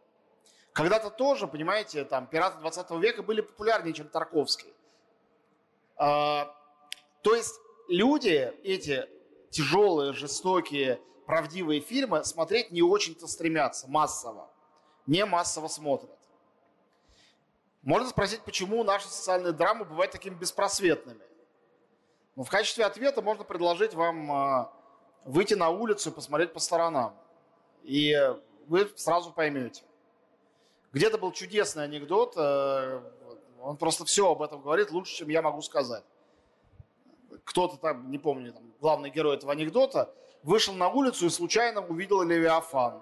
B: Когда-то тоже, понимаете, там пираты 20 века были популярнее, чем Тарковский. А, то есть люди эти тяжелые, жестокие, правдивые фильмы смотреть не очень-то стремятся массово. Не массово смотрят. Можно спросить, почему наши социальные драмы бывают такими беспросветными. Но в качестве ответа можно предложить вам а, выйти на улицу и посмотреть по сторонам. И вы сразу поймете. Где-то был чудесный анекдот, э, он просто все об этом говорит лучше, чем я могу сказать. Кто-то там, не помню, там, главный герой этого анекдота, вышел на улицу и случайно увидел Левиафан.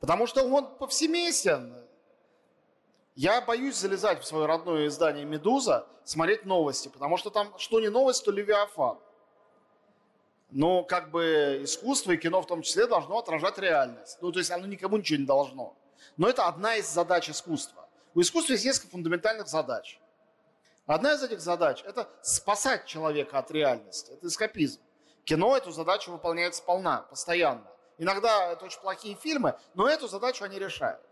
B: Потому что он повсеместен. Я боюсь залезать в свое родное издание «Медуза», смотреть новости, потому что там что не новость, то Левиафан. Но как бы искусство и кино в том числе должно отражать реальность. Ну, то есть оно никому ничего не должно. Но это одна из задач искусства. У искусства есть несколько фундаментальных задач. Одна из этих задач – это спасать человека от реальности. Это эскапизм. Кино эту задачу выполняет сполна, постоянно. Иногда это очень плохие фильмы, но эту задачу они решают.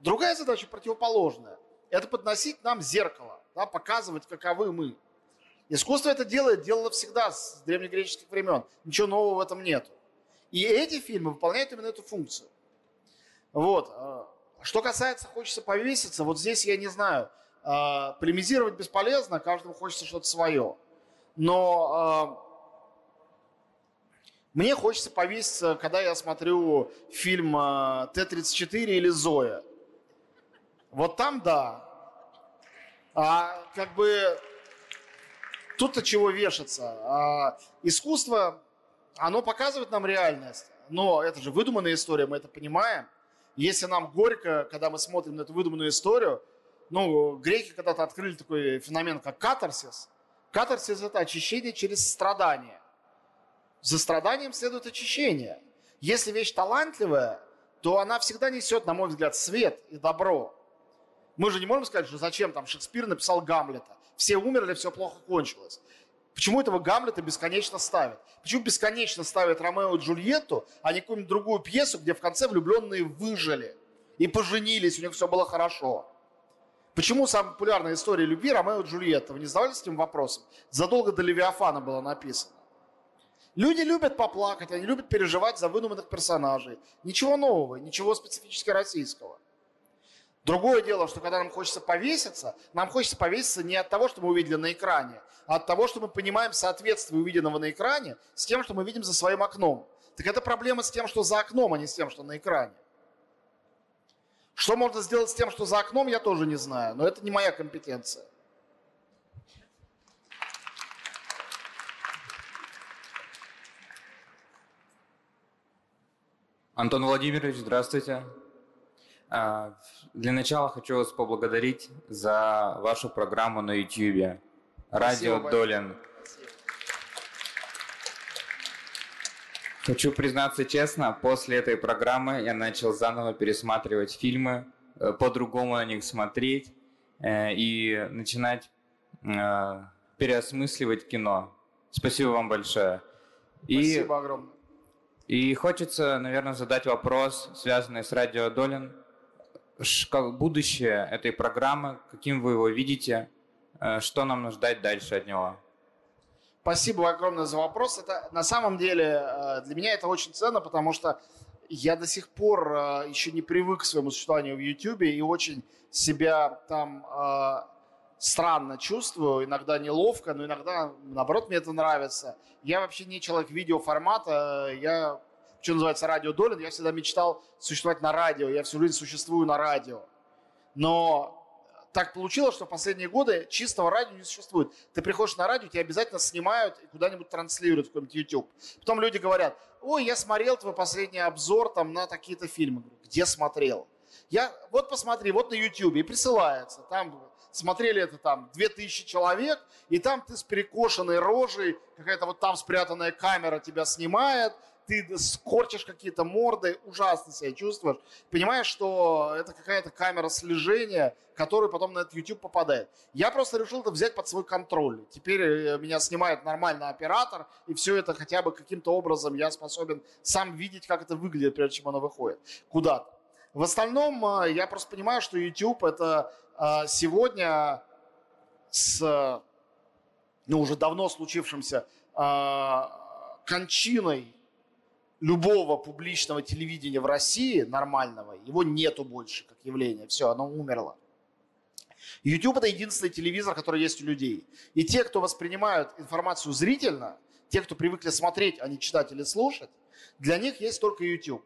B: Другая задача противоположная. Это подносить нам зеркало, да, показывать, каковы мы. Искусство это делает, делало всегда с древнегреческих времен. Ничего нового в этом нет. И эти фильмы выполняют именно эту функцию. Вот. А, что касается «хочется повеситься», вот здесь я не знаю. А, полемизировать бесполезно, каждому хочется что-то свое. Но а, мне хочется повеситься, когда я смотрю фильм Т-34 или «Зоя». Вот там да. А как бы тут-то чего вешаться? А, искусство, оно показывает нам реальность. Но это же выдуманная история, мы это понимаем. Если нам горько, когда мы смотрим на эту выдуманную историю, ну, греки когда-то открыли такой феномен, как катарсис. Катарсис – это очищение через страдание. За страданием следует очищение. Если вещь талантливая, то она всегда несет, на мой взгляд, свет и добро. Мы же не можем сказать, что зачем там Шекспир написал Гамлета. Все умерли, все плохо кончилось. Почему этого Гамлета бесконечно ставят? Почему бесконечно ставят Ромео и Джульетту, а не какую-нибудь другую пьесу, где в конце влюбленные выжили и поженились, у них все было хорошо? Почему самая популярная история любви Ромео и Джульетта? Вы не задавались этим вопросом? Задолго до Левиафана было написано. Люди любят поплакать, они любят переживать за выдуманных персонажей. Ничего нового, ничего специфически российского. Другое дело, что когда нам хочется повеситься, нам хочется повеситься не от того, что мы увидели на экране, а от того, что мы понимаем соответствие увиденного на экране с тем, что мы видим за своим окном. Так это проблема с тем, что за окном, а не с тем, что на экране. Что можно сделать с тем, что за окном, я тоже не знаю, но это не моя компетенция.
G: Антон Владимирович, здравствуйте. А, для начала хочу вас поблагодарить за вашу программу на YouTube. Радио Спасибо. Долин. Хочу признаться честно, после этой программы я начал заново пересматривать фильмы, э, по-другому на них смотреть э, и начинать э, переосмысливать кино. Спасибо вам большое.
B: Спасибо огромное.
G: И хочется, наверное, задать вопрос, связанный с радио Долин будущее этой программы, каким вы его видите, э, что нам ждать дальше от него?
B: Спасибо огромное за вопрос. Это на самом деле э, для меня это очень ценно, потому что я до сих пор э, еще не привык к своему существованию в YouTube и очень себя там странно чувствую, иногда неловко, но иногда, наоборот, мне это нравится. Я вообще не человек видеоформата, я что называется радио Долин, я всегда мечтал существовать на радио, я всю жизнь существую на радио. Но так получилось, что в последние годы чистого радио не существует. Ты приходишь на радио, тебя обязательно снимают и куда-нибудь транслируют в какой-нибудь YouTube. Потом люди говорят, ой, я смотрел твой последний обзор там на такие-то фильмы. Где смотрел? Я, вот посмотри, вот на YouTube, и присылается. Там смотрели это там 2000 человек, и там ты с перекошенной рожей, какая-то вот там спрятанная камера тебя снимает, ты скорчишь какие-то морды, ужасно себя чувствуешь. Понимаешь, что это какая-то камера слежения, которая потом на этот YouTube попадает. Я просто решил это взять под свой контроль. Теперь э, меня снимает нормальный оператор, и все это хотя бы каким-то образом я способен сам видеть, как это выглядит, прежде чем оно выходит куда-то. В остальном э, я просто понимаю, что YouTube это сегодня с ну, уже давно случившимся кончиной любого публичного телевидения в России, нормального, его нету больше как явление. Все, оно умерло. YouTube это единственный телевизор, который есть у людей. И те, кто воспринимают информацию зрительно, те, кто привыкли смотреть, а не читать или слушать, для них есть только YouTube.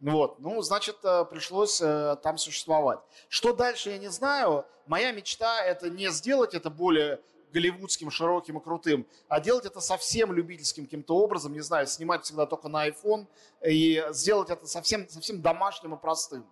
B: Вот, ну, значит, э, пришлось э, там существовать. Что дальше, я не знаю. Моя мечта это не сделать это более голливудским, широким и крутым, а делать это совсем любительским каким-то образом, не знаю, снимать всегда только на iPhone и сделать это совсем, совсем домашним и простым.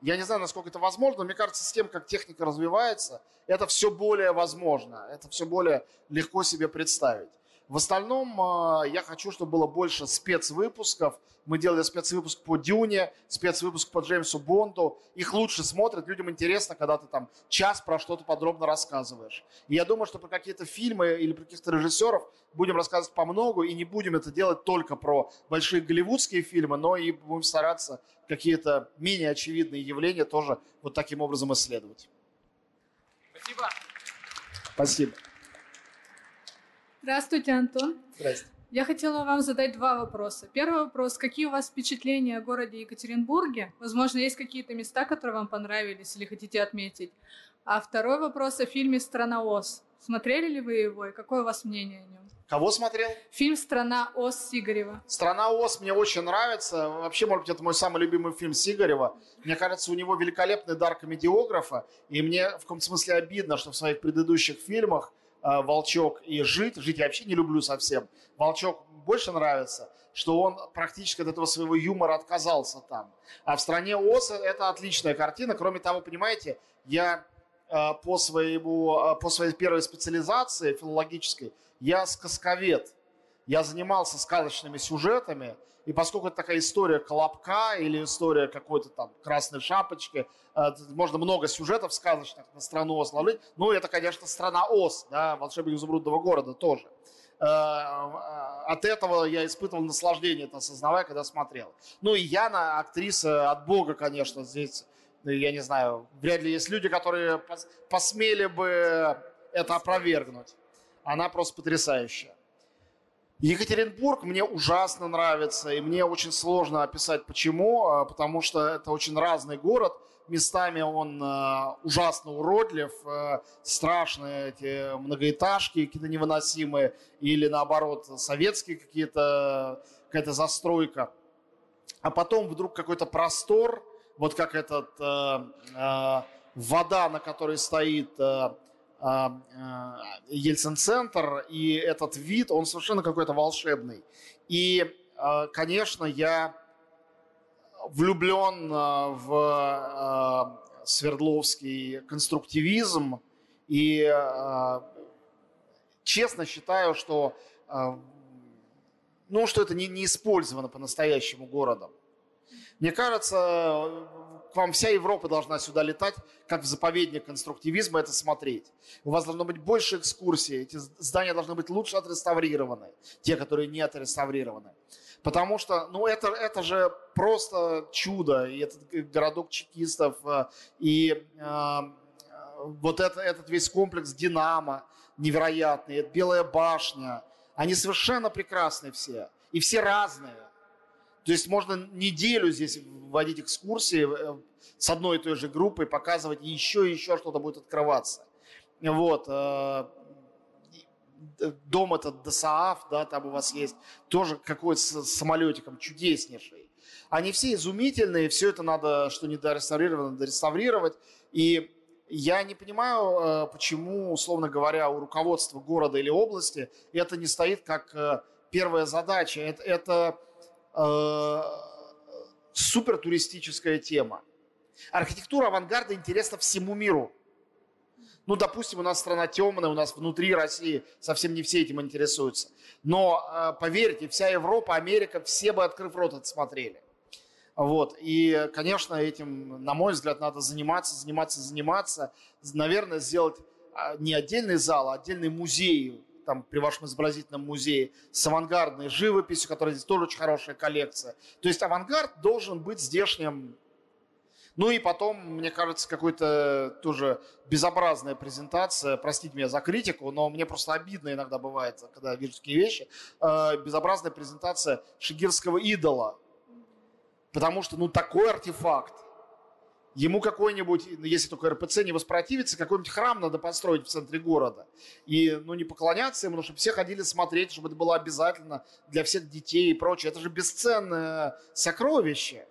B: Я не знаю, насколько это возможно, но мне кажется, с тем, как техника развивается, это все более возможно, это все более легко себе представить. В остальном а, я хочу, чтобы было больше спецвыпусков. Мы делали спецвыпуск по Дюне, спецвыпуск по Джеймсу Бонду. Их лучше смотрят, людям интересно, когда ты там час про что-то подробно рассказываешь. И я думаю, что про какие-то фильмы или про каких-то режиссеров будем рассказывать по много, и не будем это делать только про большие голливудские фильмы, но и будем стараться какие-то менее очевидные явления тоже вот таким образом исследовать.
H: Спасибо.
B: Спасибо.
H: Здравствуйте, Антон.
B: Здравствуйте.
H: Я хотела вам задать два вопроса. Первый вопрос. Какие у вас впечатления о городе Екатеринбурге? Возможно, есть какие-то места, которые вам понравились или хотите отметить? А второй вопрос о фильме «Страна Оз». Смотрели ли вы его и какое у вас мнение о нем?
B: Кого смотрел?
H: Фильм «Страна Оз» Сигарева.
B: «Страна Оз» мне очень нравится. Вообще, может быть, это мой самый любимый фильм Сигарева. Мне кажется, у него великолепный дар комедиографа. И мне в каком-то смысле обидно, что в своих предыдущих фильмах Волчок и Жить. Жить я вообще не люблю совсем. Волчок больше нравится, что он практически от этого своего юмора отказался там. А в стране Оса это отличная картина. Кроме того, понимаете, я э, по, своему, э, по своей первой специализации филологической, я сказковед. Я занимался сказочными сюжетами, и поскольку это такая история Колобка или история какой-то там Красной Шапочки, э, можно много сюжетов сказочных на страну Оз сложить. Ну, это, конечно, страна Оз, да, волшебник изумрудного города тоже. Э, э, от этого я испытывал наслаждение, это осознавая, когда смотрел. Ну и Яна, актриса от бога, конечно, здесь, я не знаю, вряд ли есть люди, которые посмели бы это опровергнуть. Она просто потрясающая. Екатеринбург мне ужасно нравится, и мне очень сложно описать почему, а, потому что это очень разный город. Местами он а, ужасно уродлив, а, страшные эти многоэтажки какие-то невыносимые, или наоборот советские какие-то, какая-то застройка. А потом вдруг какой-то простор, вот как этот вода, на которой стоит Ельцин-центр, и этот вид, он совершенно какой-то волшебный. И, а, конечно, я влюблен в Свердловский конструктивизм и честно считаю, что, ну, что это не, не использовано по-настоящему городом. Мне кажется, к вам вся Европа должна сюда летать, как в заповедник конструктивизма это смотреть. У вас должно быть больше экскурсий, эти здания должны быть лучше отреставрированы, те, которые не отреставрированы. Потому что, ну, это, это же просто чудо, и этот городок чекистов, э, и э, вот это, этот весь комплекс «Динамо» невероятный, это Белая башня, они совершенно прекрасные все, и все разные. То есть можно неделю здесь вводить экскурсии э, с одной и той же группой, показывать еще и еще что-то будет открываться. Вот. Э, дом этот Досааф, да, там у вас есть, тоже какой-то с самолетиком чудеснейший. Они все изумительные, все это надо, что не дореставрировано, дореставрировать. И я не понимаю, э, почему, условно говоря, у руководства города или области это не стоит как первая задача. Это, это э, супер туристическая тема. Архитектура авангарда интересна всему миру. Ну, допустим, у нас страна темная, у нас внутри России совсем не все этим интересуются. Но, э, поверьте, вся Европа, Америка, все бы, открыв рот, это смотрели. Вот. И, конечно, этим, на мой взгляд, надо заниматься, заниматься, заниматься. Наверное, сделать а, не отдельный зал, а отдельный музей там, при вашем изобразительном музее с авангардной живописью, которая здесь тоже очень хорошая коллекция. То есть авангард должен быть здешним ну и потом, мне кажется, какой-то тоже безобразная презентация, простите меня за критику, но мне просто обидно иногда бывает, когда вижу такие вещи, э, безобразная презентация шигирского идола. Потому что, ну, такой артефакт, ему какой-нибудь, если только РПЦ не воспротивится, какой-нибудь храм надо построить в центре города. И, ну, не поклоняться ему, но чтобы все ходили смотреть, чтобы это было обязательно для всех детей и прочее. Это же бесценное сокровище.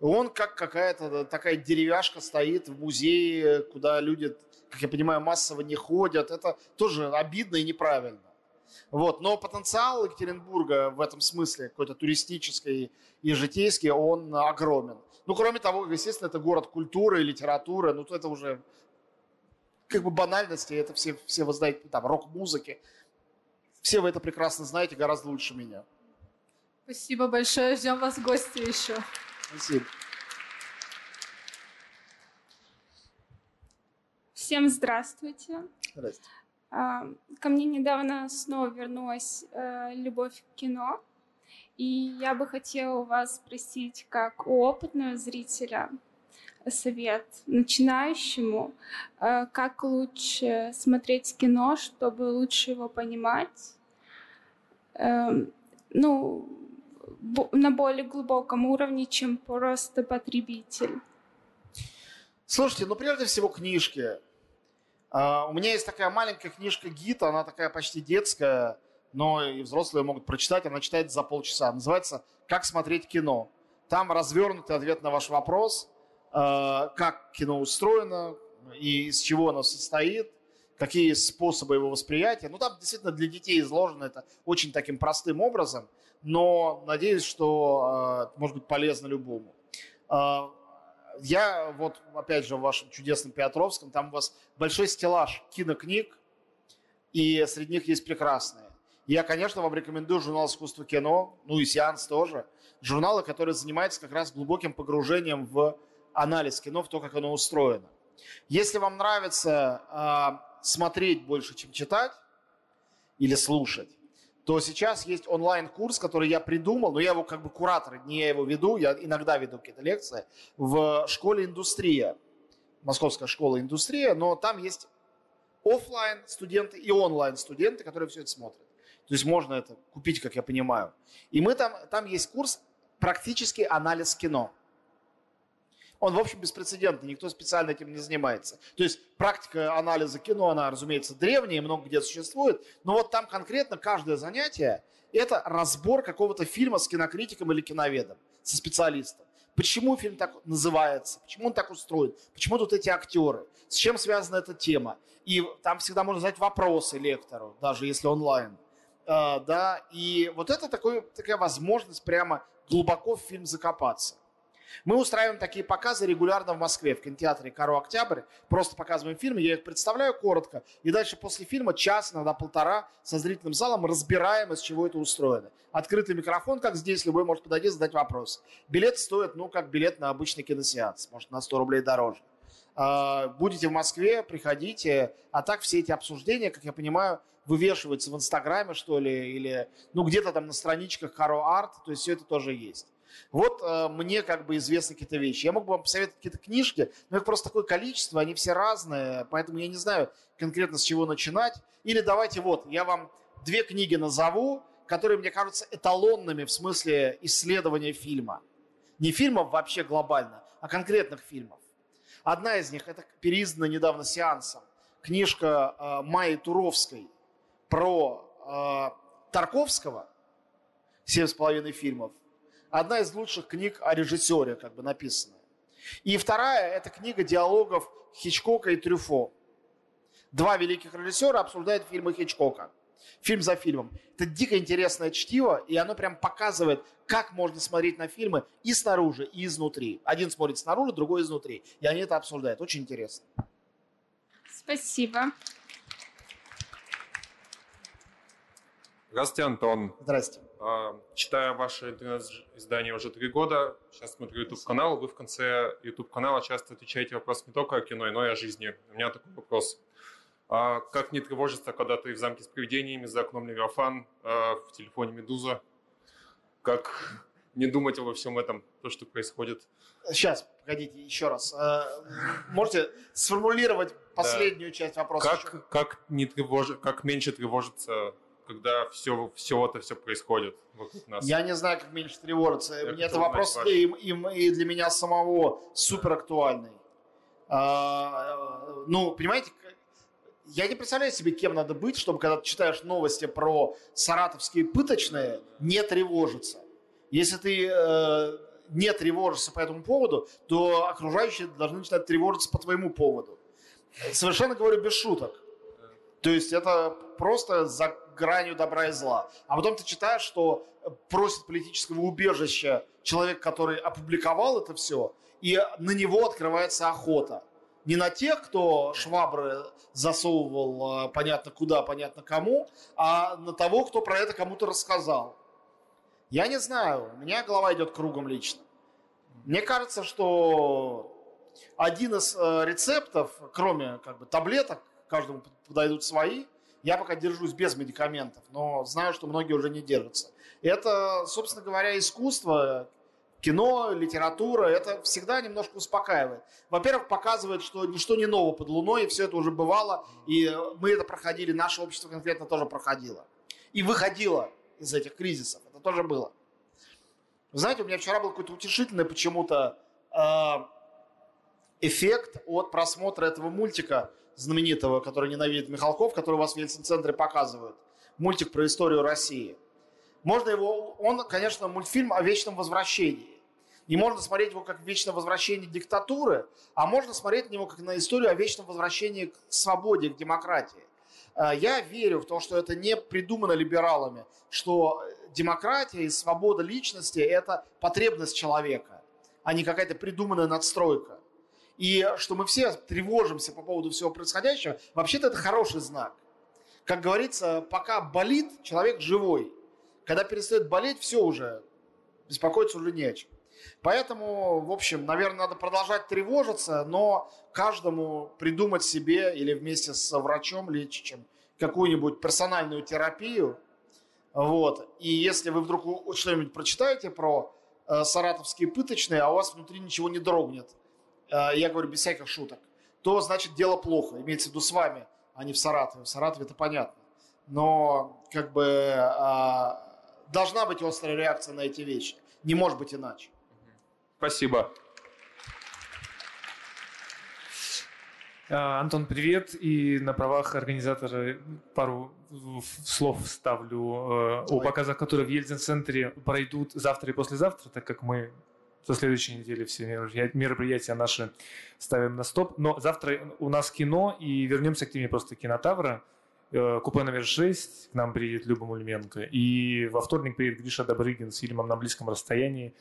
B: Он как какая-то такая деревяшка стоит в музее, куда люди, как я понимаю, массово не ходят. Это тоже обидно и неправильно. Вот. Но потенциал Екатеринбурга в этом смысле, какой-то туристический и житейский, он огромен. Ну, кроме того, естественно, это город культуры, литературы, ну, то это уже как бы банальности, это все, все вы знаете, там, рок-музыки. Все вы это прекрасно знаете гораздо лучше меня.
H: Спасибо большое, ждем вас в гости еще.
B: Спасибо.
I: Всем здравствуйте.
B: Здравствуйте.
I: Ко мне недавно снова вернулась э, любовь к кино. И я бы хотела у вас спросить, как у опытного зрителя, совет начинающему, э, как лучше смотреть кино, чтобы лучше его понимать. Эм, ну, на более глубоком уровне, чем просто потребитель?
B: Слушайте, ну прежде всего книжки. Uh, у меня есть такая маленькая книжка гид, она такая почти детская, но и взрослые могут прочитать, она читается за полчаса. Называется «Как смотреть кино». Там развернутый ответ на ваш вопрос, uh, как кино устроено и из чего оно состоит, какие способы его восприятия. Ну, там действительно для детей изложено это очень таким простым образом – но надеюсь, что э, может быть полезно любому. Э, я вот, опять же, в вашем чудесном Петровском, там у вас большой стеллаж кинокниг, и среди них есть прекрасные. Я, конечно, вам рекомендую журнал «Искусство кино», ну и «Сеанс» тоже. Журналы, которые занимаются как раз глубоким погружением в анализ кино, в то, как оно устроено. Если вам нравится э, смотреть больше, чем читать или слушать, то сейчас есть онлайн-курс, который я придумал, но я его как бы куратор, не я его веду, я иногда веду какие-то лекции в школе «Индустрия», Московская школа «Индустрия», но там есть офлайн студенты и онлайн студенты, которые все это смотрят. То есть можно это купить, как я понимаю. И мы там, там есть курс «Практический анализ кино» он, в общем, беспрецедентный, никто специально этим не занимается. То есть практика анализа кино, она, разумеется, древняя, много где существует, но вот там конкретно каждое занятие – это разбор какого-то фильма с кинокритиком или киноведом, со специалистом. Почему фильм так называется, почему он так устроен, почему тут эти актеры, с чем связана эта тема. И там всегда можно задать вопросы лектору, даже если онлайн. Uh, да, и вот это такой, такая возможность прямо глубоко в фильм закопаться. Мы устраиваем такие показы регулярно в Москве, в кинотеатре «Каро Октябрь». Просто показываем фильмы, я их представляю коротко. И дальше после фильма час, иногда полтора, со зрительным залом разбираем, из чего это устроено. Открытый микрофон, как здесь, любой может подойти, задать вопрос. Билет стоит, ну, как билет на обычный киносеанс, может, на 100 рублей дороже. А, будете в Москве, приходите. А так все эти обсуждения, как я понимаю, вывешиваются в Инстаграме, что ли, или ну где-то там на страничках Каро Арт, то есть все это тоже есть. Вот э, мне как бы известны какие-то вещи. Я мог бы вам посоветовать какие-то книжки, но их просто такое количество, они все разные, поэтому я не знаю конкретно с чего начинать. Или давайте вот, я вам две книги назову, которые мне кажутся эталонными в смысле исследования фильма. Не фильмов вообще глобально, а конкретных фильмов. Одна из них, это переиздана недавно сеансом, книжка э, Майи Туровской про э, Тарковского, семь с половиной фильмов – одна из лучших книг о режиссере, как бы написанная. И вторая – это книга диалогов Хичкока и Трюфо. Два великих режиссера обсуждают фильмы Хичкока. Фильм за фильмом. Это дико интересное чтиво, и оно прям показывает, как можно смотреть на фильмы и снаружи, и изнутри. Один смотрит снаружи, другой изнутри. И они это обсуждают. Очень интересно.
I: Спасибо.
J: Здравствуйте, Антон.
B: Здрасте.
J: А, Читаю ваше интернет-издание уже три года. Сейчас смотрю YouTube-канал. Вы в конце YouTube-канала часто отвечаете вопрос не только о кино, но и о жизни. У меня такой вопрос. А как не тревожиться, когда ты в замке с привидениями, за окном Левиафан, а в телефоне Медуза? Как не думать обо всем этом, то, что происходит?
B: Сейчас, погодите, еще раз. Э, Можете сформулировать последнюю часть вопроса? еще?
J: Как, как, не тревож... как меньше тревожиться, когда все, все это все происходит вокруг нас?
B: Я не знаю, как меньше тревожиться.
J: Я
B: Мне это вопрос и, и- и для меня самого супер актуальный. А, ну, понимаете, я не представляю себе, кем надо быть, чтобы когда ты читаешь новости про саратовские пыточные, не тревожиться. Если ты э, не тревожишься по этому поводу, то окружающие должны начинать тревожиться по твоему поводу. Совершенно говорю без шуток. То есть это просто за гранью добра и зла. А потом ты читаешь, что просит политического убежища человек, который опубликовал это все, и на него открывается охота. Не на тех, кто швабры засовывал э, понятно куда, понятно кому, а на того, кто про это кому-то рассказал. Я не знаю, у меня голова идет кругом лично. Мне кажется, что один из э, рецептов, кроме как бы таблеток, каждому подойдут свои, я пока держусь без медикаментов, но знаю, что многие уже не держатся. Это, собственно говоря, искусство, кино, литература, это всегда немножко успокаивает. Во-первых, показывает, что ничто не ново под луной, и все это уже бывало, и мы это проходили, наше общество конкретно тоже проходило. И выходило из этих кризисов, это тоже было. Знаете, у меня вчера был какой-то утешительный почему-то э, эффект от просмотра этого мультика знаменитого, который ненавидит Михалков, который у вас в Ельцин-центре показывают. Мультик про историю России. Можно его... Он, конечно, мультфильм о вечном возвращении. И можно смотреть его как вечное возвращение диктатуры, а можно смотреть на него как на историю о вечном возвращении к свободе, к демократии. Э, Я верю в то, что это не придумано либералами, что демократия и свобода личности – это потребность человека, а не какая-то придуманная надстройка. И что мы все тревожимся по поводу всего происходящего, вообще-то это хороший знак. Как говорится, пока болит, человек живой. Когда перестает болеть, все уже, беспокоиться уже не о чем. Поэтому, в общем, наверное, надо продолжать тревожиться, но каждому придумать себе или вместе с врачом лечащим какую-нибудь персональную терапию. Вот. И если вы вдруг что-нибудь прочитаете про э, саратовские пыточные, а у вас внутри ничего не дрогнет, э, я говорю без всяких шуток, то значит дело плохо. Имеется в виду с вами, а не в Саратове. В Саратове это понятно. Но как бы э, должна быть острая реакция на эти вещи. Не может быть иначе.
K: Спасибо. А, Антон, привет. И на правах организатора пару слов вставлю э, о показах, которые в Ельцин-центре пройдут завтра и послезавтра, так как мы со следующей недели все мероприятия- мероприятия наши ставим на стоп. Но завтра у нас кино, и вернемся к теме просто кинотавра. Э, Купе номер 6, к нам приедет Люба Мульменко. И во вторник приедет Гриша Добрыгин с фильмом «На близком расстоянии».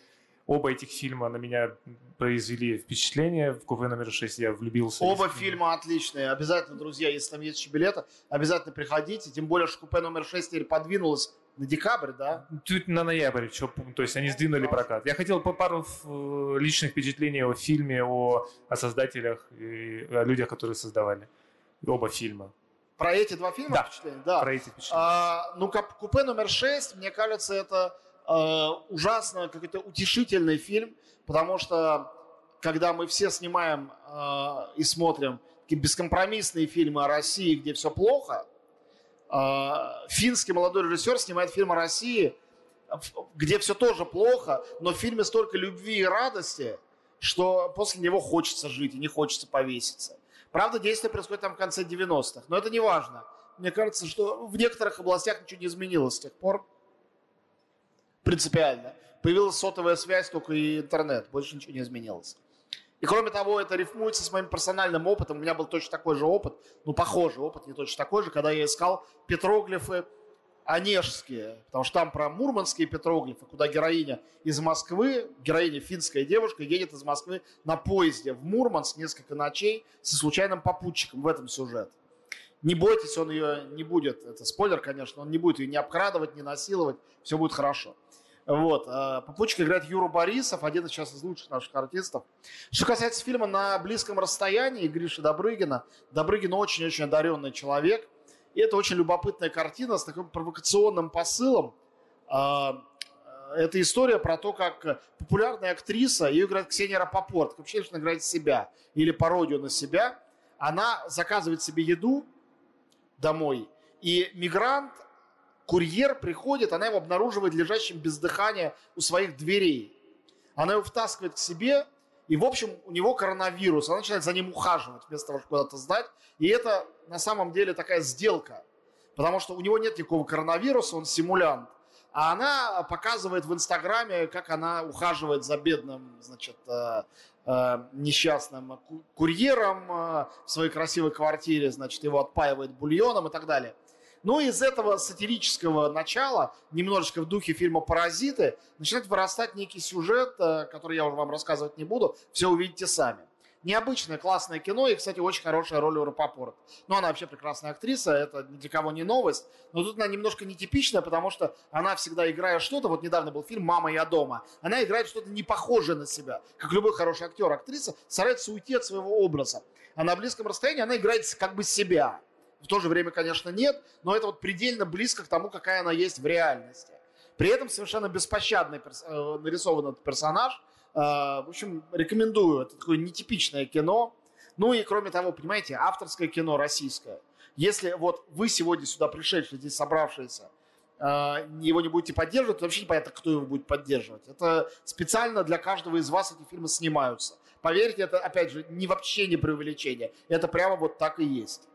K: Оба этих фильма на меня произвели впечатление. В купе номер 6 я влюбился.
B: Оба фильма отличные. Обязательно, друзья, если там есть еще билеты, обязательно приходите. Тем более, что купе номер 6 теперь подвинулось на декабрь, да?
K: Чуть на ноябрь, чё, то есть они сдвинули прокат. Я хотел по пару э, личных впечатлений о фильме, о, о создателях и о людях, которые создавали оба фильма.
B: Про эти два фильма
K: Да.
B: впечатления? Да.
K: Про эти впечатления.
B: А, ну, купе номер 6, мне кажется, это э, ужасно какой-то утешительный фильм, потому что когда мы все снимаем э, и смотрим такие бескомпромиссные фильмы о России, где все плохо, э, финский молодой режиссер снимает фильм о России, где все тоже плохо, но в фильме столько любви и радости, что после него хочется жить и не хочется повеситься. Правда, действие происходит там в конце 90-х, но это не важно. Мне кажется, что в некоторых областях ничего не изменилось с тех пор. Принципиально. Появилась сотовая связь, только и интернет. Больше ничего не изменилось. И кроме того, это рифмуется с моим персональным опытом. У меня был точно такой же опыт, ну, похожий опыт, не точно такой же, когда я искал петроглифы онежские, потому что там про мурманские петроглифы, куда героиня из Москвы, героиня финская девушка, едет из Москвы на поезде в Мурманск несколько ночей со случайным попутчиком в этом сюжет. Не бойтесь, он ее не будет, это спойлер, конечно, он не будет ее не обкрадывать, не насиловать, все будет хорошо. Вот. э, Попутчик играет Юру Борисов, один из сейчас из лучших наших артистов. Что касается фильма «На близком расстоянии» Гриши Добрыгина, Добрыгин очень-очень одаренный человек. И это очень любопытная картина с таким провокационным посылом. А, Это история про то, как популярная актриса, ее играет Ксения Рапопорт, вообще лишь играет себя или пародию на себя. Она заказывает себе еду домой, и мигрант Курьер приходит, она его обнаруживает лежащим без дыхания у своих дверей. Она его втаскивает к себе, и, в общем, у него коронавирус. Она начинает за ним ухаживать, вместо того, чтобы куда-то сдать. И это на самом деле такая сделка. Потому что у него нет никакого коронавируса, он симулянт. А она показывает в Инстаграме, как она ухаживает за бедным, значит, э, э, несчастным ку- курьером э, в своей красивой квартире, значит, его отпаивает бульоном и так далее. Но из этого сатирического начала, немножечко в духе фильма «Паразиты», начинает вырастать некий сюжет, э, который я уже вам рассказывать не буду, все увидите сами. Необычное, классное кино, и, кстати, очень хорошая роль у Рапопорт. Ну, она вообще прекрасная актриса, это ни для кого не новость. Но тут она немножко нетипичная, потому что она всегда играя что-то, вот недавно был фильм «Мама, я дома», она играет что-то не похожее на себя. Как любой хороший актер, актриса старается уйти от своего образа. А на близком расстоянии она играет как бы себя. В то же время, конечно, нет, но это вот предельно близко к тому, какая она есть в реальности. При этом совершенно беспощадный перс- э, нарисован этот персонаж. Э, В общем, рекомендую. Это такое нетипичное кино. Ну и кроме того, понимаете, авторское кино российское. Если вот вы сегодня сюда пришедшие, здесь собравшиеся, э, его не будете поддерживать, то вообще непонятно, кто его будет поддерживать. Это специально для каждого из вас эти фильмы снимаются. Поверьте, это, опять же, не вообще не преувеличение. Это прямо вот так и есть.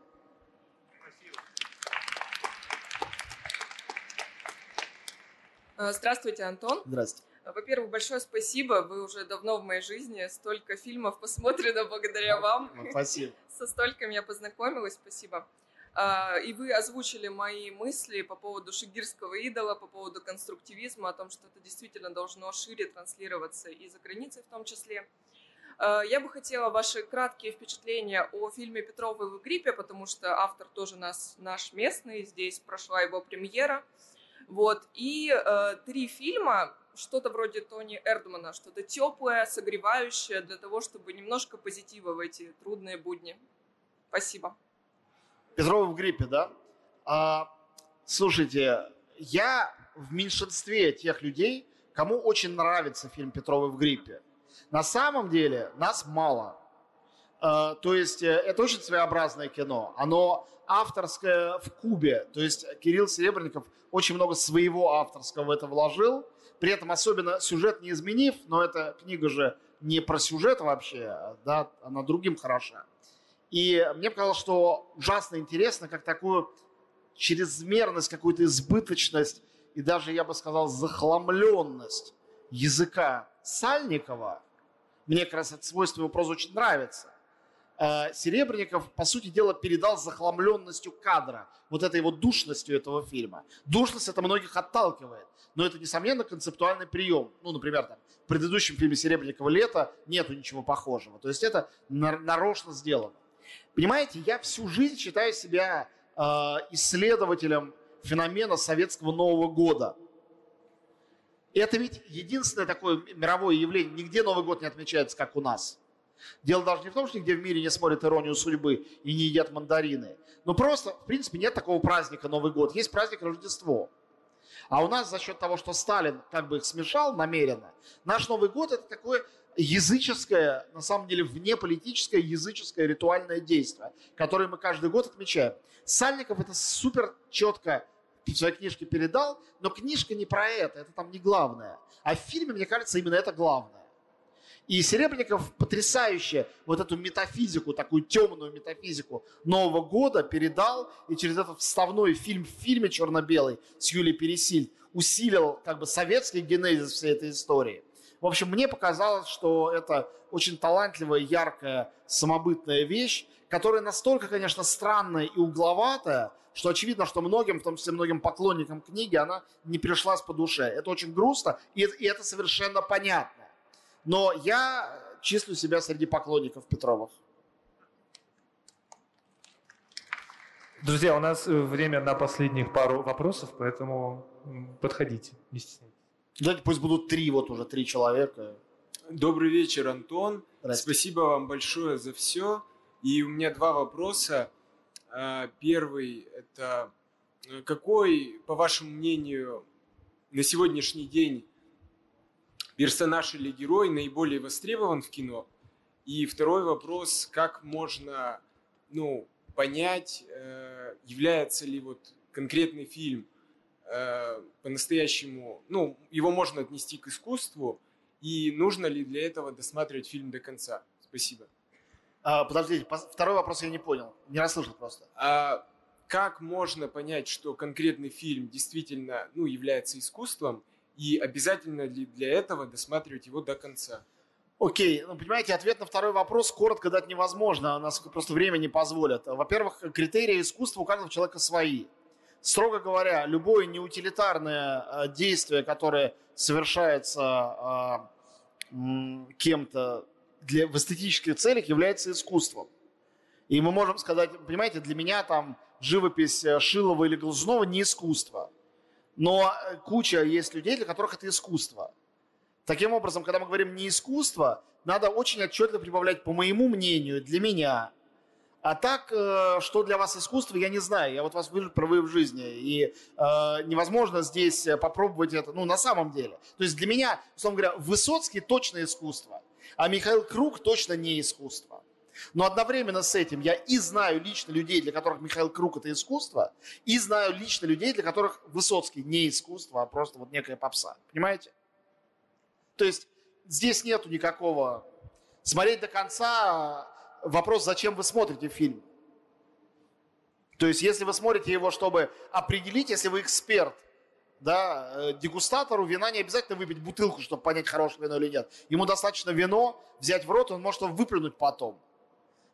L: Здравствуйте, Антон.
B: Здрасте.
L: Э, Во-первых, большое спасибо. Вы уже давно в моей жизни. Столько фильмов посмотрено благодаря вам.
B: Спасибо. *laughs*
L: Со столькими я познакомилась. Спасибо. А, И вы озвучили мои мысли по поводу шигирского идола, по поводу конструктивизма, о том, что это действительно должно шире транслироваться и за границей в том числе. А, Я бы хотела ваши краткие впечатления о фильме Петровы в гриппе, потому что автор тоже нас, наш местный, здесь прошла его премьера. Вот. И э, три фильма, что-то вроде Тони Эрдмана, что-то теплое, согревающее для того, чтобы немножко позитива в эти трудные будни. Спасибо.
B: Петрова в гриппе, да? А, слушайте, я в меньшинстве тех людей, кому очень нравится фильм Петрова в гриппе. На самом деле нас мало. А, то есть э, это очень своеобразное кино. Оно авторское в кубе. То есть Кирилл Серебренников очень много своего авторского в это вложил. При этом особенно сюжет не изменив, но эта книга же не про сюжет вообще, да, она другим хороша. И мне показалось, что ужасно интересно, как такую чрезмерность, какую-то избыточность и даже, я бы сказал, захламленность языка Сальникова, мне как раз это свойство его прозы очень нравится. Э, Серебренников, по сути дела, передал захламленностью кадра, вот этой вот душностью этого фильма. Душность это многих отталкивает, но это, несомненно, концептуальный прием. Ну, например, там, в предыдущем фильме Серебренникова «Лето» нету ничего похожего. То есть это нар- нарочно сделано. Понимаете, я всю жизнь считаю себя э, исследователем феномена советского Нового года. И это ведь единственное такое мировое явление. Нигде Новый год не отмечается, как у нас. Дело даже не в том, что нигде в мире не смотрят иронию судьбы и не едят мандарины. Но просто, в принципе, нет такого праздника Новый год. Есть праздник Рождество. А у нас за счет того, что Сталин как бы их смешал намеренно, наш Новый год это такое языческое, на самом деле внеполитическое языческое ритуальное действие, которое мы каждый год отмечаем. Сальников это супер четко в своей книжке передал, но книжка не про это, это там не главное. А в фильме, мне кажется, именно это главное. И Серебренников потрясающе вот эту метафизику, такую темную метафизику Нового года передал, и через этот вставной фильм в фильме черно-белый с Юлией Пересиль усилил как бы советский генезис всей этой истории. В общем, мне показалось, что это очень талантливая, яркая, самобытная вещь, которая настолько, конечно, странная и угловатая, что очевидно, что многим, в том числе многим поклонникам книги, она не пришлась по душе. Это очень грустно, и, и это совершенно понятно. Но я числю себя среди поклонников Петровых.
K: Друзья, у нас э, время на последних пару вопросов, поэтому подходите, не стесняйтесь.
B: Давайте пусть будут три, вот уже три человека.
M: Добрый вечер, Антон. Спасибо вам большое за все. И у меня два вопроса. А, первый – это э, какой, по вашему мнению, на сегодняшний день персонаж или герой наиболее востребован в кино? И второй вопрос – как можно ну, понять, э, является ли вот конкретный фильм э, по-настоящему, ну, его можно отнести к искусству, и нужно ли для этого досматривать фильм до конца? Спасибо.
B: А, подождите, второй вопрос я не понял, не расслышал просто.
M: А как можно понять, что конкретный фильм действительно ну, является искусством, и обязательно ли для этого досматривать его до конца?
B: Окей, ну, понимаете, ответ на второй вопрос коротко дать невозможно, у нас просто время не позволит. Во-первых, критерии искусства у каждого человека свои. Строго говоря, любое неутилитарное э, действие, которое совершается э, кем-то для, в эстетических целях, является искусством. И мы можем сказать, понимаете, для меня там живопись э, Шилова или Глазунова не искусство. Но куча есть людей, для которых это искусство. Таким образом, когда мы говорим не искусство, надо очень отчетливо прибавлять, по моему мнению, для меня. А так, э, что для вас искусство, я не знаю. Я вот вас вижу впервые в жизни. И э, невозможно здесь попробовать это, ну, на самом деле. То есть для меня, условно говоря, Высоцкий точно искусство, а Михаил Круг точно не искусство. Но одновременно с этим я и знаю лично людей, для которых Михаил Круг это искусство, и знаю лично людей, для которых Высоцкий не искусство, а просто вот некая попса. Понимаете? То есть здесь нету никакого... Смотреть до конца вопрос, зачем вы смотрите фильм. То есть если вы смотрите его, чтобы определить, если вы эксперт, да, э, дегустатору вина не обязательно выпить бутылку, чтобы понять, хорошее вино или нет. Ему достаточно вино взять в рот, он может его выплюнуть потом.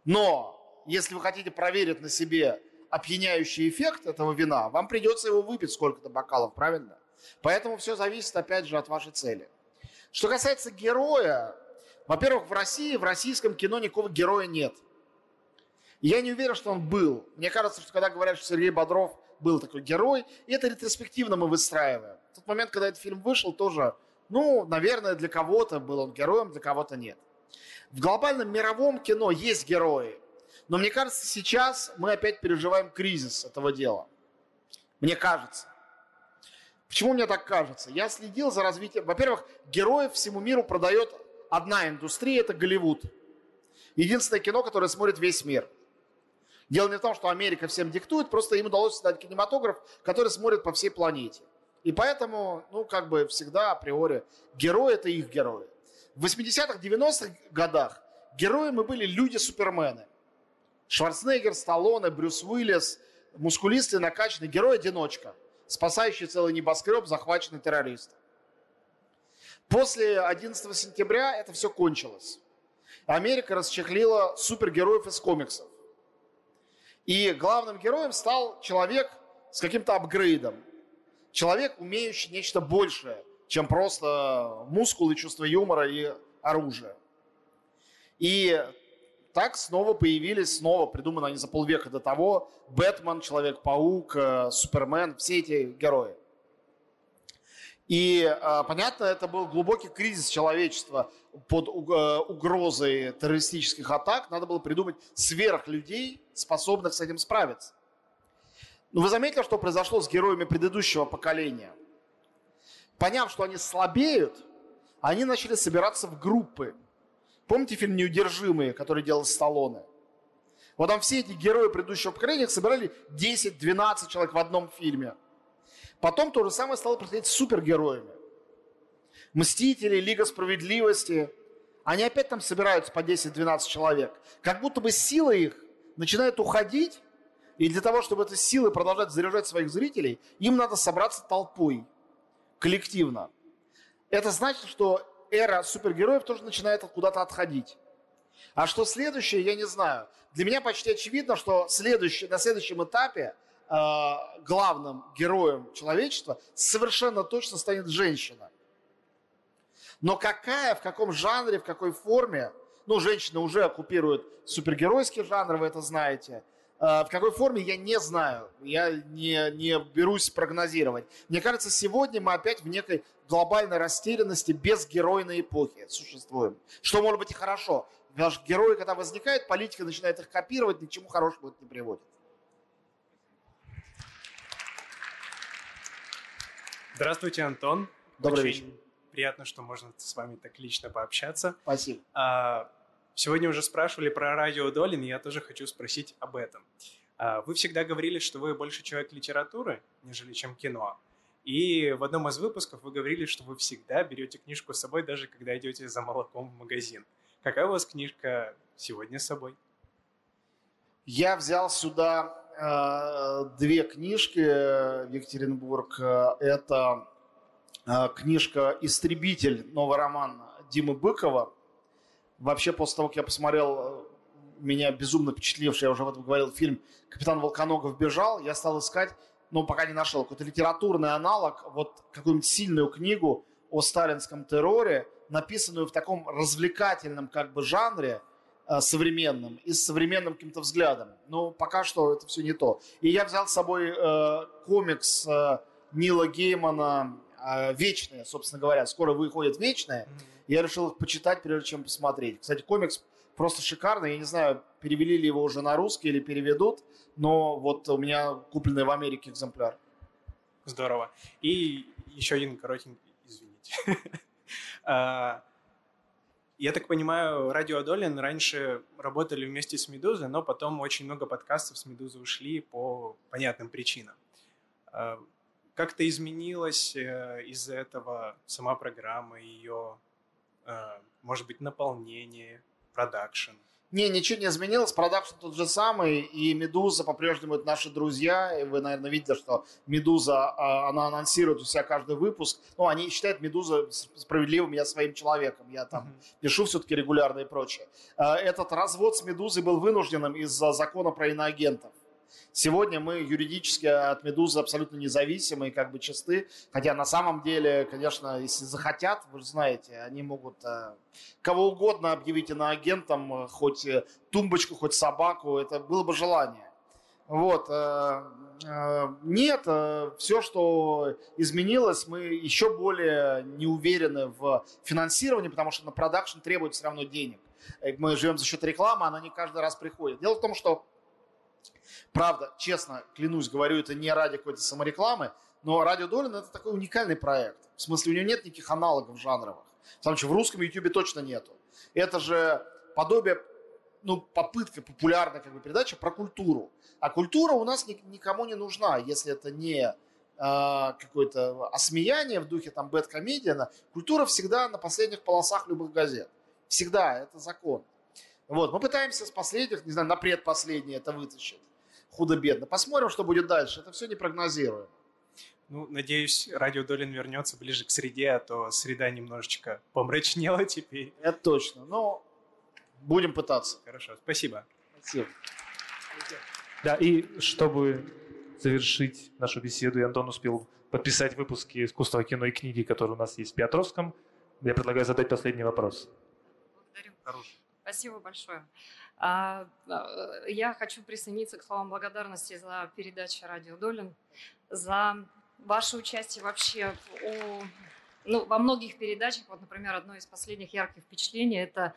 B: Но если вы хотите проверить на себе опьяняющий эффект этого вина, вам придется его выпить сколько-то бокалов, правильно? Поэтому все зависит, опять же, от вашей цели. Что касается героя, во-первых, в России, в российском кино никакого героя нет. я не уверен, что он был. Мне кажется, что когда говорят, что Сергей Бодров был такой герой, и это ретроспективно мы выстраиваем. В тот момент, когда этот фильм вышел, тоже, ну, наверное, для кого-то был он героем, для кого-то нет. В глобальном мировом кино есть герои, но мне кажется, сейчас мы опять переживаем кризис этого дела. Мне кажется. Почему мне так кажется? Я следил за развитием... Во-первых, героев всему миру продает одна индустрия, это Голливуд. Единственное кино, которое смотрит весь мир. Дело не в том, что Америка всем диктует, просто им удалось создать кинематограф, который смотрит по всей планете. И поэтому, ну, как бы всегда априори, герои – это их герои. В 80-х, 90-х годах героями были люди-супермены. Шварценеггер, Сталлоне, Брюс Уиллис, мускулистый, накачанный, герой-одиночка – спасающий целый небоскреб, захваченный террористом. После 11 сентября это все кончилось. Америка расчехлила супергероев из комиксов. И главным героем стал человек с каким-то апгрейдом. Человек, умеющий нечто большее, чем просто мускулы, чувство юмора и оружие. И так снова появились, снова придуманы они за полвека до того, Бэтмен, Человек-паук, э, Супермен, все эти герои. И, э, понятно, это был глубокий кризис человечества под э, угрозой террористических атак. Надо было придумать сверхлюдей, способных с этим справиться. Но вы заметили, что произошло с героями предыдущего поколения? Поняв, что они слабеют, они начали собираться в группы – Помните фильм «Неудержимые», который делал Сталлоне? Вот там все эти герои предыдущего поколения собирали 10-12 человек в одном фильме. Потом то же самое стало происходить с супергероями. Мстители, Лига Справедливости. Они опять там собираются по 10-12 человек. Как будто бы сила их начинает уходить. И для того, чтобы этой силой продолжать заряжать своих зрителей, им надо собраться толпой, коллективно. Это значит, что эра супергероев тоже начинает куда-то отходить. А что следующее, я не знаю. Для меня почти очевидно, что следующий, на следующем этапе э, главным героем человечества совершенно точно станет женщина. Но какая, в каком жанре, в какой форме, ну, женщина уже оккупирует супергеройский жанр, вы это знаете. Э, в какой форме, я не знаю. Я не, не берусь прогнозировать. Мне кажется, сегодня мы опять в некой глобальной растерянности без геройной эпохи существуем. Что может быть и хорошо. Потому что герои, когда возникают, политика начинает их копировать, ни к чему хорошему это не приводит.
N: Здравствуйте, Антон.
B: Добрый
N: Очень
B: вечер.
N: приятно, что можно с вами так лично пообщаться.
B: Спасибо.
N: А, сегодня уже спрашивали про радио Долин, и я тоже хочу спросить об этом. А, вы всегда говорили, что вы больше человек литературы, нежели чем кино. И в одном из выпусков вы говорили, что вы всегда берете книжку с собой, даже когда идете за молоком в магазин. Какая у вас книжка сегодня с собой?
B: Я взял сюда э, две книжки э, в Екатеринбург. Э, Это э, книжка «Истребитель», новый роман Димы Быкова. Вообще, после того, как я посмотрел э, меня безумно впечатливший, я уже об этом говорил, фильм «Капитан Волконогов бежал», я стал искать, но пока не нашел, какой-то литературный аналог, вот какую-нибудь сильную книгу о сталинском терроре, написанную в таком развлекательном как бы жанре, э, современным и с современным каким-то взглядом. Но пока что это все не то. И я взял с собой э, комикс э, Нила Геймана э, «Вечные», собственно говоря. Скоро выходит «Вечные». Я решил их почитать, прежде чем посмотреть. Кстати, комикс просто шикарный. Я не знаю, перевели ли его уже на русский или переведут, но вот у меня купленный в Америке экземпляр.
N: Здорово. И еще один коротенький, извините. *laughs* А, Я так понимаю, Радио Долин раньше работали вместе с Медузой, но потом очень много подкастов с Медузы ушли по понятным причинам. А, Как-то изменилась э, из-за этого сама программа, ее, может быть, наполнение, продакшн?
B: Не, ничего не изменилось, продакшн тот же самый, и Медуза по-прежнему это наши друзья, и вы, наверное, видите, что Медуза, а, она анонсирует у себя каждый выпуск, ну, они считают Медуза справедливым, я своим человеком, я там пишу все-таки регулярно и прочее. А, Этот развод с Медузой был вынужденным из-за закона про иноагентов. Сегодня мы юридически от Медузы абсолютно независимы и как бы чисты. Хотя на самом деле, конечно, если захотят, вы знаете, они могут э, кого угодно объявить иноагентом, хоть э, тумбочку, хоть собаку. Это было бы желание. Вот. э, Нет, все, что изменилось, мы еще более не уверены в финансировании, потому что на продакшн требует все равно денег. Мы живем за счет рекламы, она не каждый раз приходит. Дело в том, что Правда, честно, клянусь, говорю это не ради какой-то саморекламы, но Радио Долин это такой уникальный проект. В смысле, у него нет никаких аналогов жанровых. Потому что в русском YouTube точно нету. Это же подобие, ну, попытка популярной как бы, передачи про культуру. А культура у нас ни- никому не нужна, если это не э, какое-то осмеяние в духе там бэткомедиана. Культура всегда на последних полосах любых газет. Всегда, это закон. Вот, мы пытаемся с последних, не знаю, на предпоследнее это вытащить. Худо-бедно. Посмотрим, что будет дальше. Это все не прогнозируем.
N: Ну, надеюсь, Радио Долин вернется ближе к среде, а то среда немножечко помрачнела теперь.
B: Это точно. Но будем пытаться.
N: Хорошо, спасибо.
B: Спасибо.
K: Да, и чтобы завершить нашу беседу, и Антон успел подписать выпуски искусства кино и книги, которые у нас есть в Петровском, я предлагаю задать последний вопрос.
O: Спасибо большое. А, а, Я хочу присоединиться к словам благодарности за передачу «Радио Долин», за ваше участие вообще о- ну, во многих передачах. Вот, например, одно из последних ярких впечатлений – это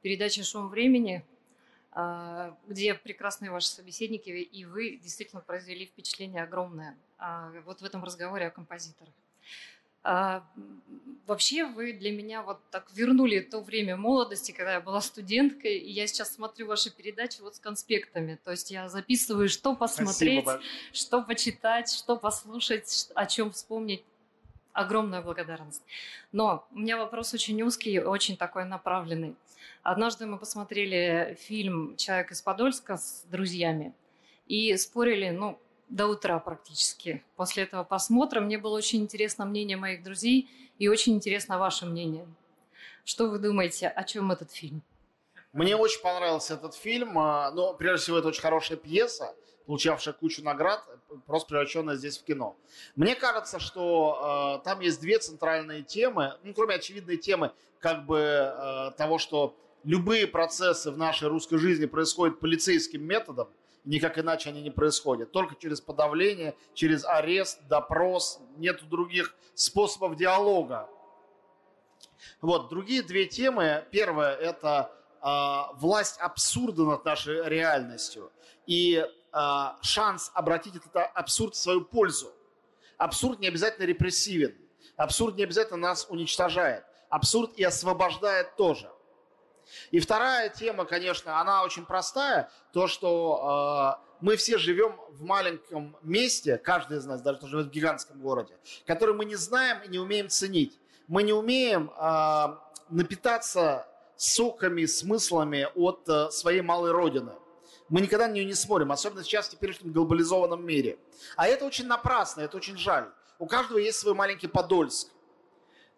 O: передача «Шум времени», а, где прекрасные ваши собеседники, и вы действительно произвели впечатление огромное а, вот в этом разговоре о композиторах. А, Вообще вы для меня вот так вернули то время молодости, когда я была студенткой, и я сейчас смотрю ваши передачи вот с конспектами. То есть я записываю, что посмотреть, что почитать, что послушать, о чем вспомнить. Огромная благодарность. Но у меня вопрос очень узкий, очень такой направленный. Однажды мы посмотрели фильм «Человек из Подольска» с друзьями и спорили, ну, до утра практически. После этого просмотра мне было очень интересно мнение моих друзей и очень интересно ваше мнение. Что вы думаете, о чем этот фильм?
B: Мне очень понравился этот фильм. А, но, прежде всего, это очень хорошая пьеса, получавшая кучу наград, просто превращенная здесь в кино. Мне кажется, что э, там есть две центральные темы, ну, кроме очевидной темы, как бы э, того, что любые процессы в нашей русской жизни происходят полицейским методом, никак иначе они не происходят. Только через подавление, через арест, допрос, нет других способов диалога. Вот, другие две темы. Первая – это э, власть абсурда над нашей реальностью и э, шанс обратить этот абсурд в свою пользу. Абсурд не обязательно репрессивен, абсурд не обязательно нас уничтожает, абсурд и освобождает тоже. И вторая тема, конечно, она очень простая, то, что э, мы все живем в маленьком месте, каждый из нас, даже кто живет в гигантском городе, который мы не знаем и не умеем ценить. Мы не умеем э, напитаться соками, смыслами от э, своей малой родины. Мы никогда на нее не смотрим, особенно сейчас в теперешнем глобализованном мире. А это очень напрасно, это очень жаль. У каждого есть свой маленький Подольск,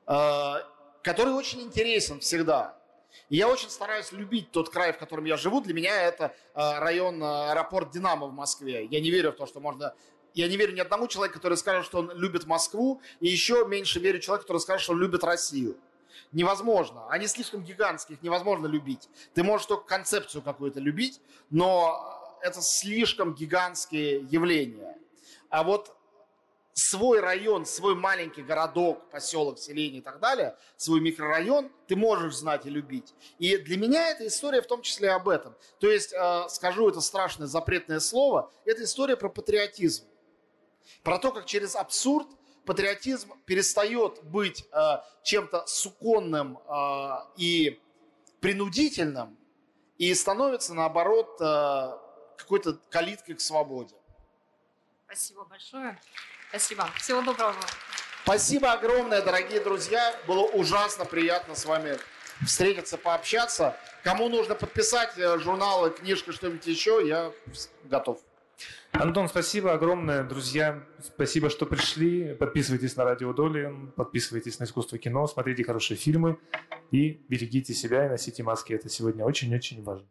B: э, который очень интересен всегда. И я очень стараюсь любить тот край, в котором я живу. Для меня это э, район э, аэропорт Динамо в Москве. Я не верю в то, что можно... Я не верю ни одному человеку, который скажет, что он любит Москву, и еще меньше верю человеку, который скажет, что он любит Россию. Невозможно. Они слишком гигантские, их невозможно любить. Ты можешь только концепцию какую-то любить, но это слишком гигантские явления. А вот свой район, свой маленький городок, поселок, селение и так далее, свой микрорайон ты можешь знать и любить. И для меня эта история в том числе об этом. То есть, э, скажу это страшное запретное слово, это история про патриотизм. Про то, как через абсурд патриотизм перестает быть э, чем-то суконным э, и принудительным и становится, наоборот, какой-то калиткой к свободе.
O: Спасибо большое. Спасибо. Всего доброго.
B: Спасибо огромное, дорогие друзья. Было ужасно приятно с вами встретиться, пообщаться. Кому нужно подписать э, журналы, книжка, что-нибудь еще, я готов.
K: Антон, спасибо огромное, друзья. Спасибо, что пришли. Подписывайтесь на Радио Долин, подписывайтесь на искусство кино, смотрите хорошие фильмы и берегите себя и носите маски. Это сегодня очень-очень важно.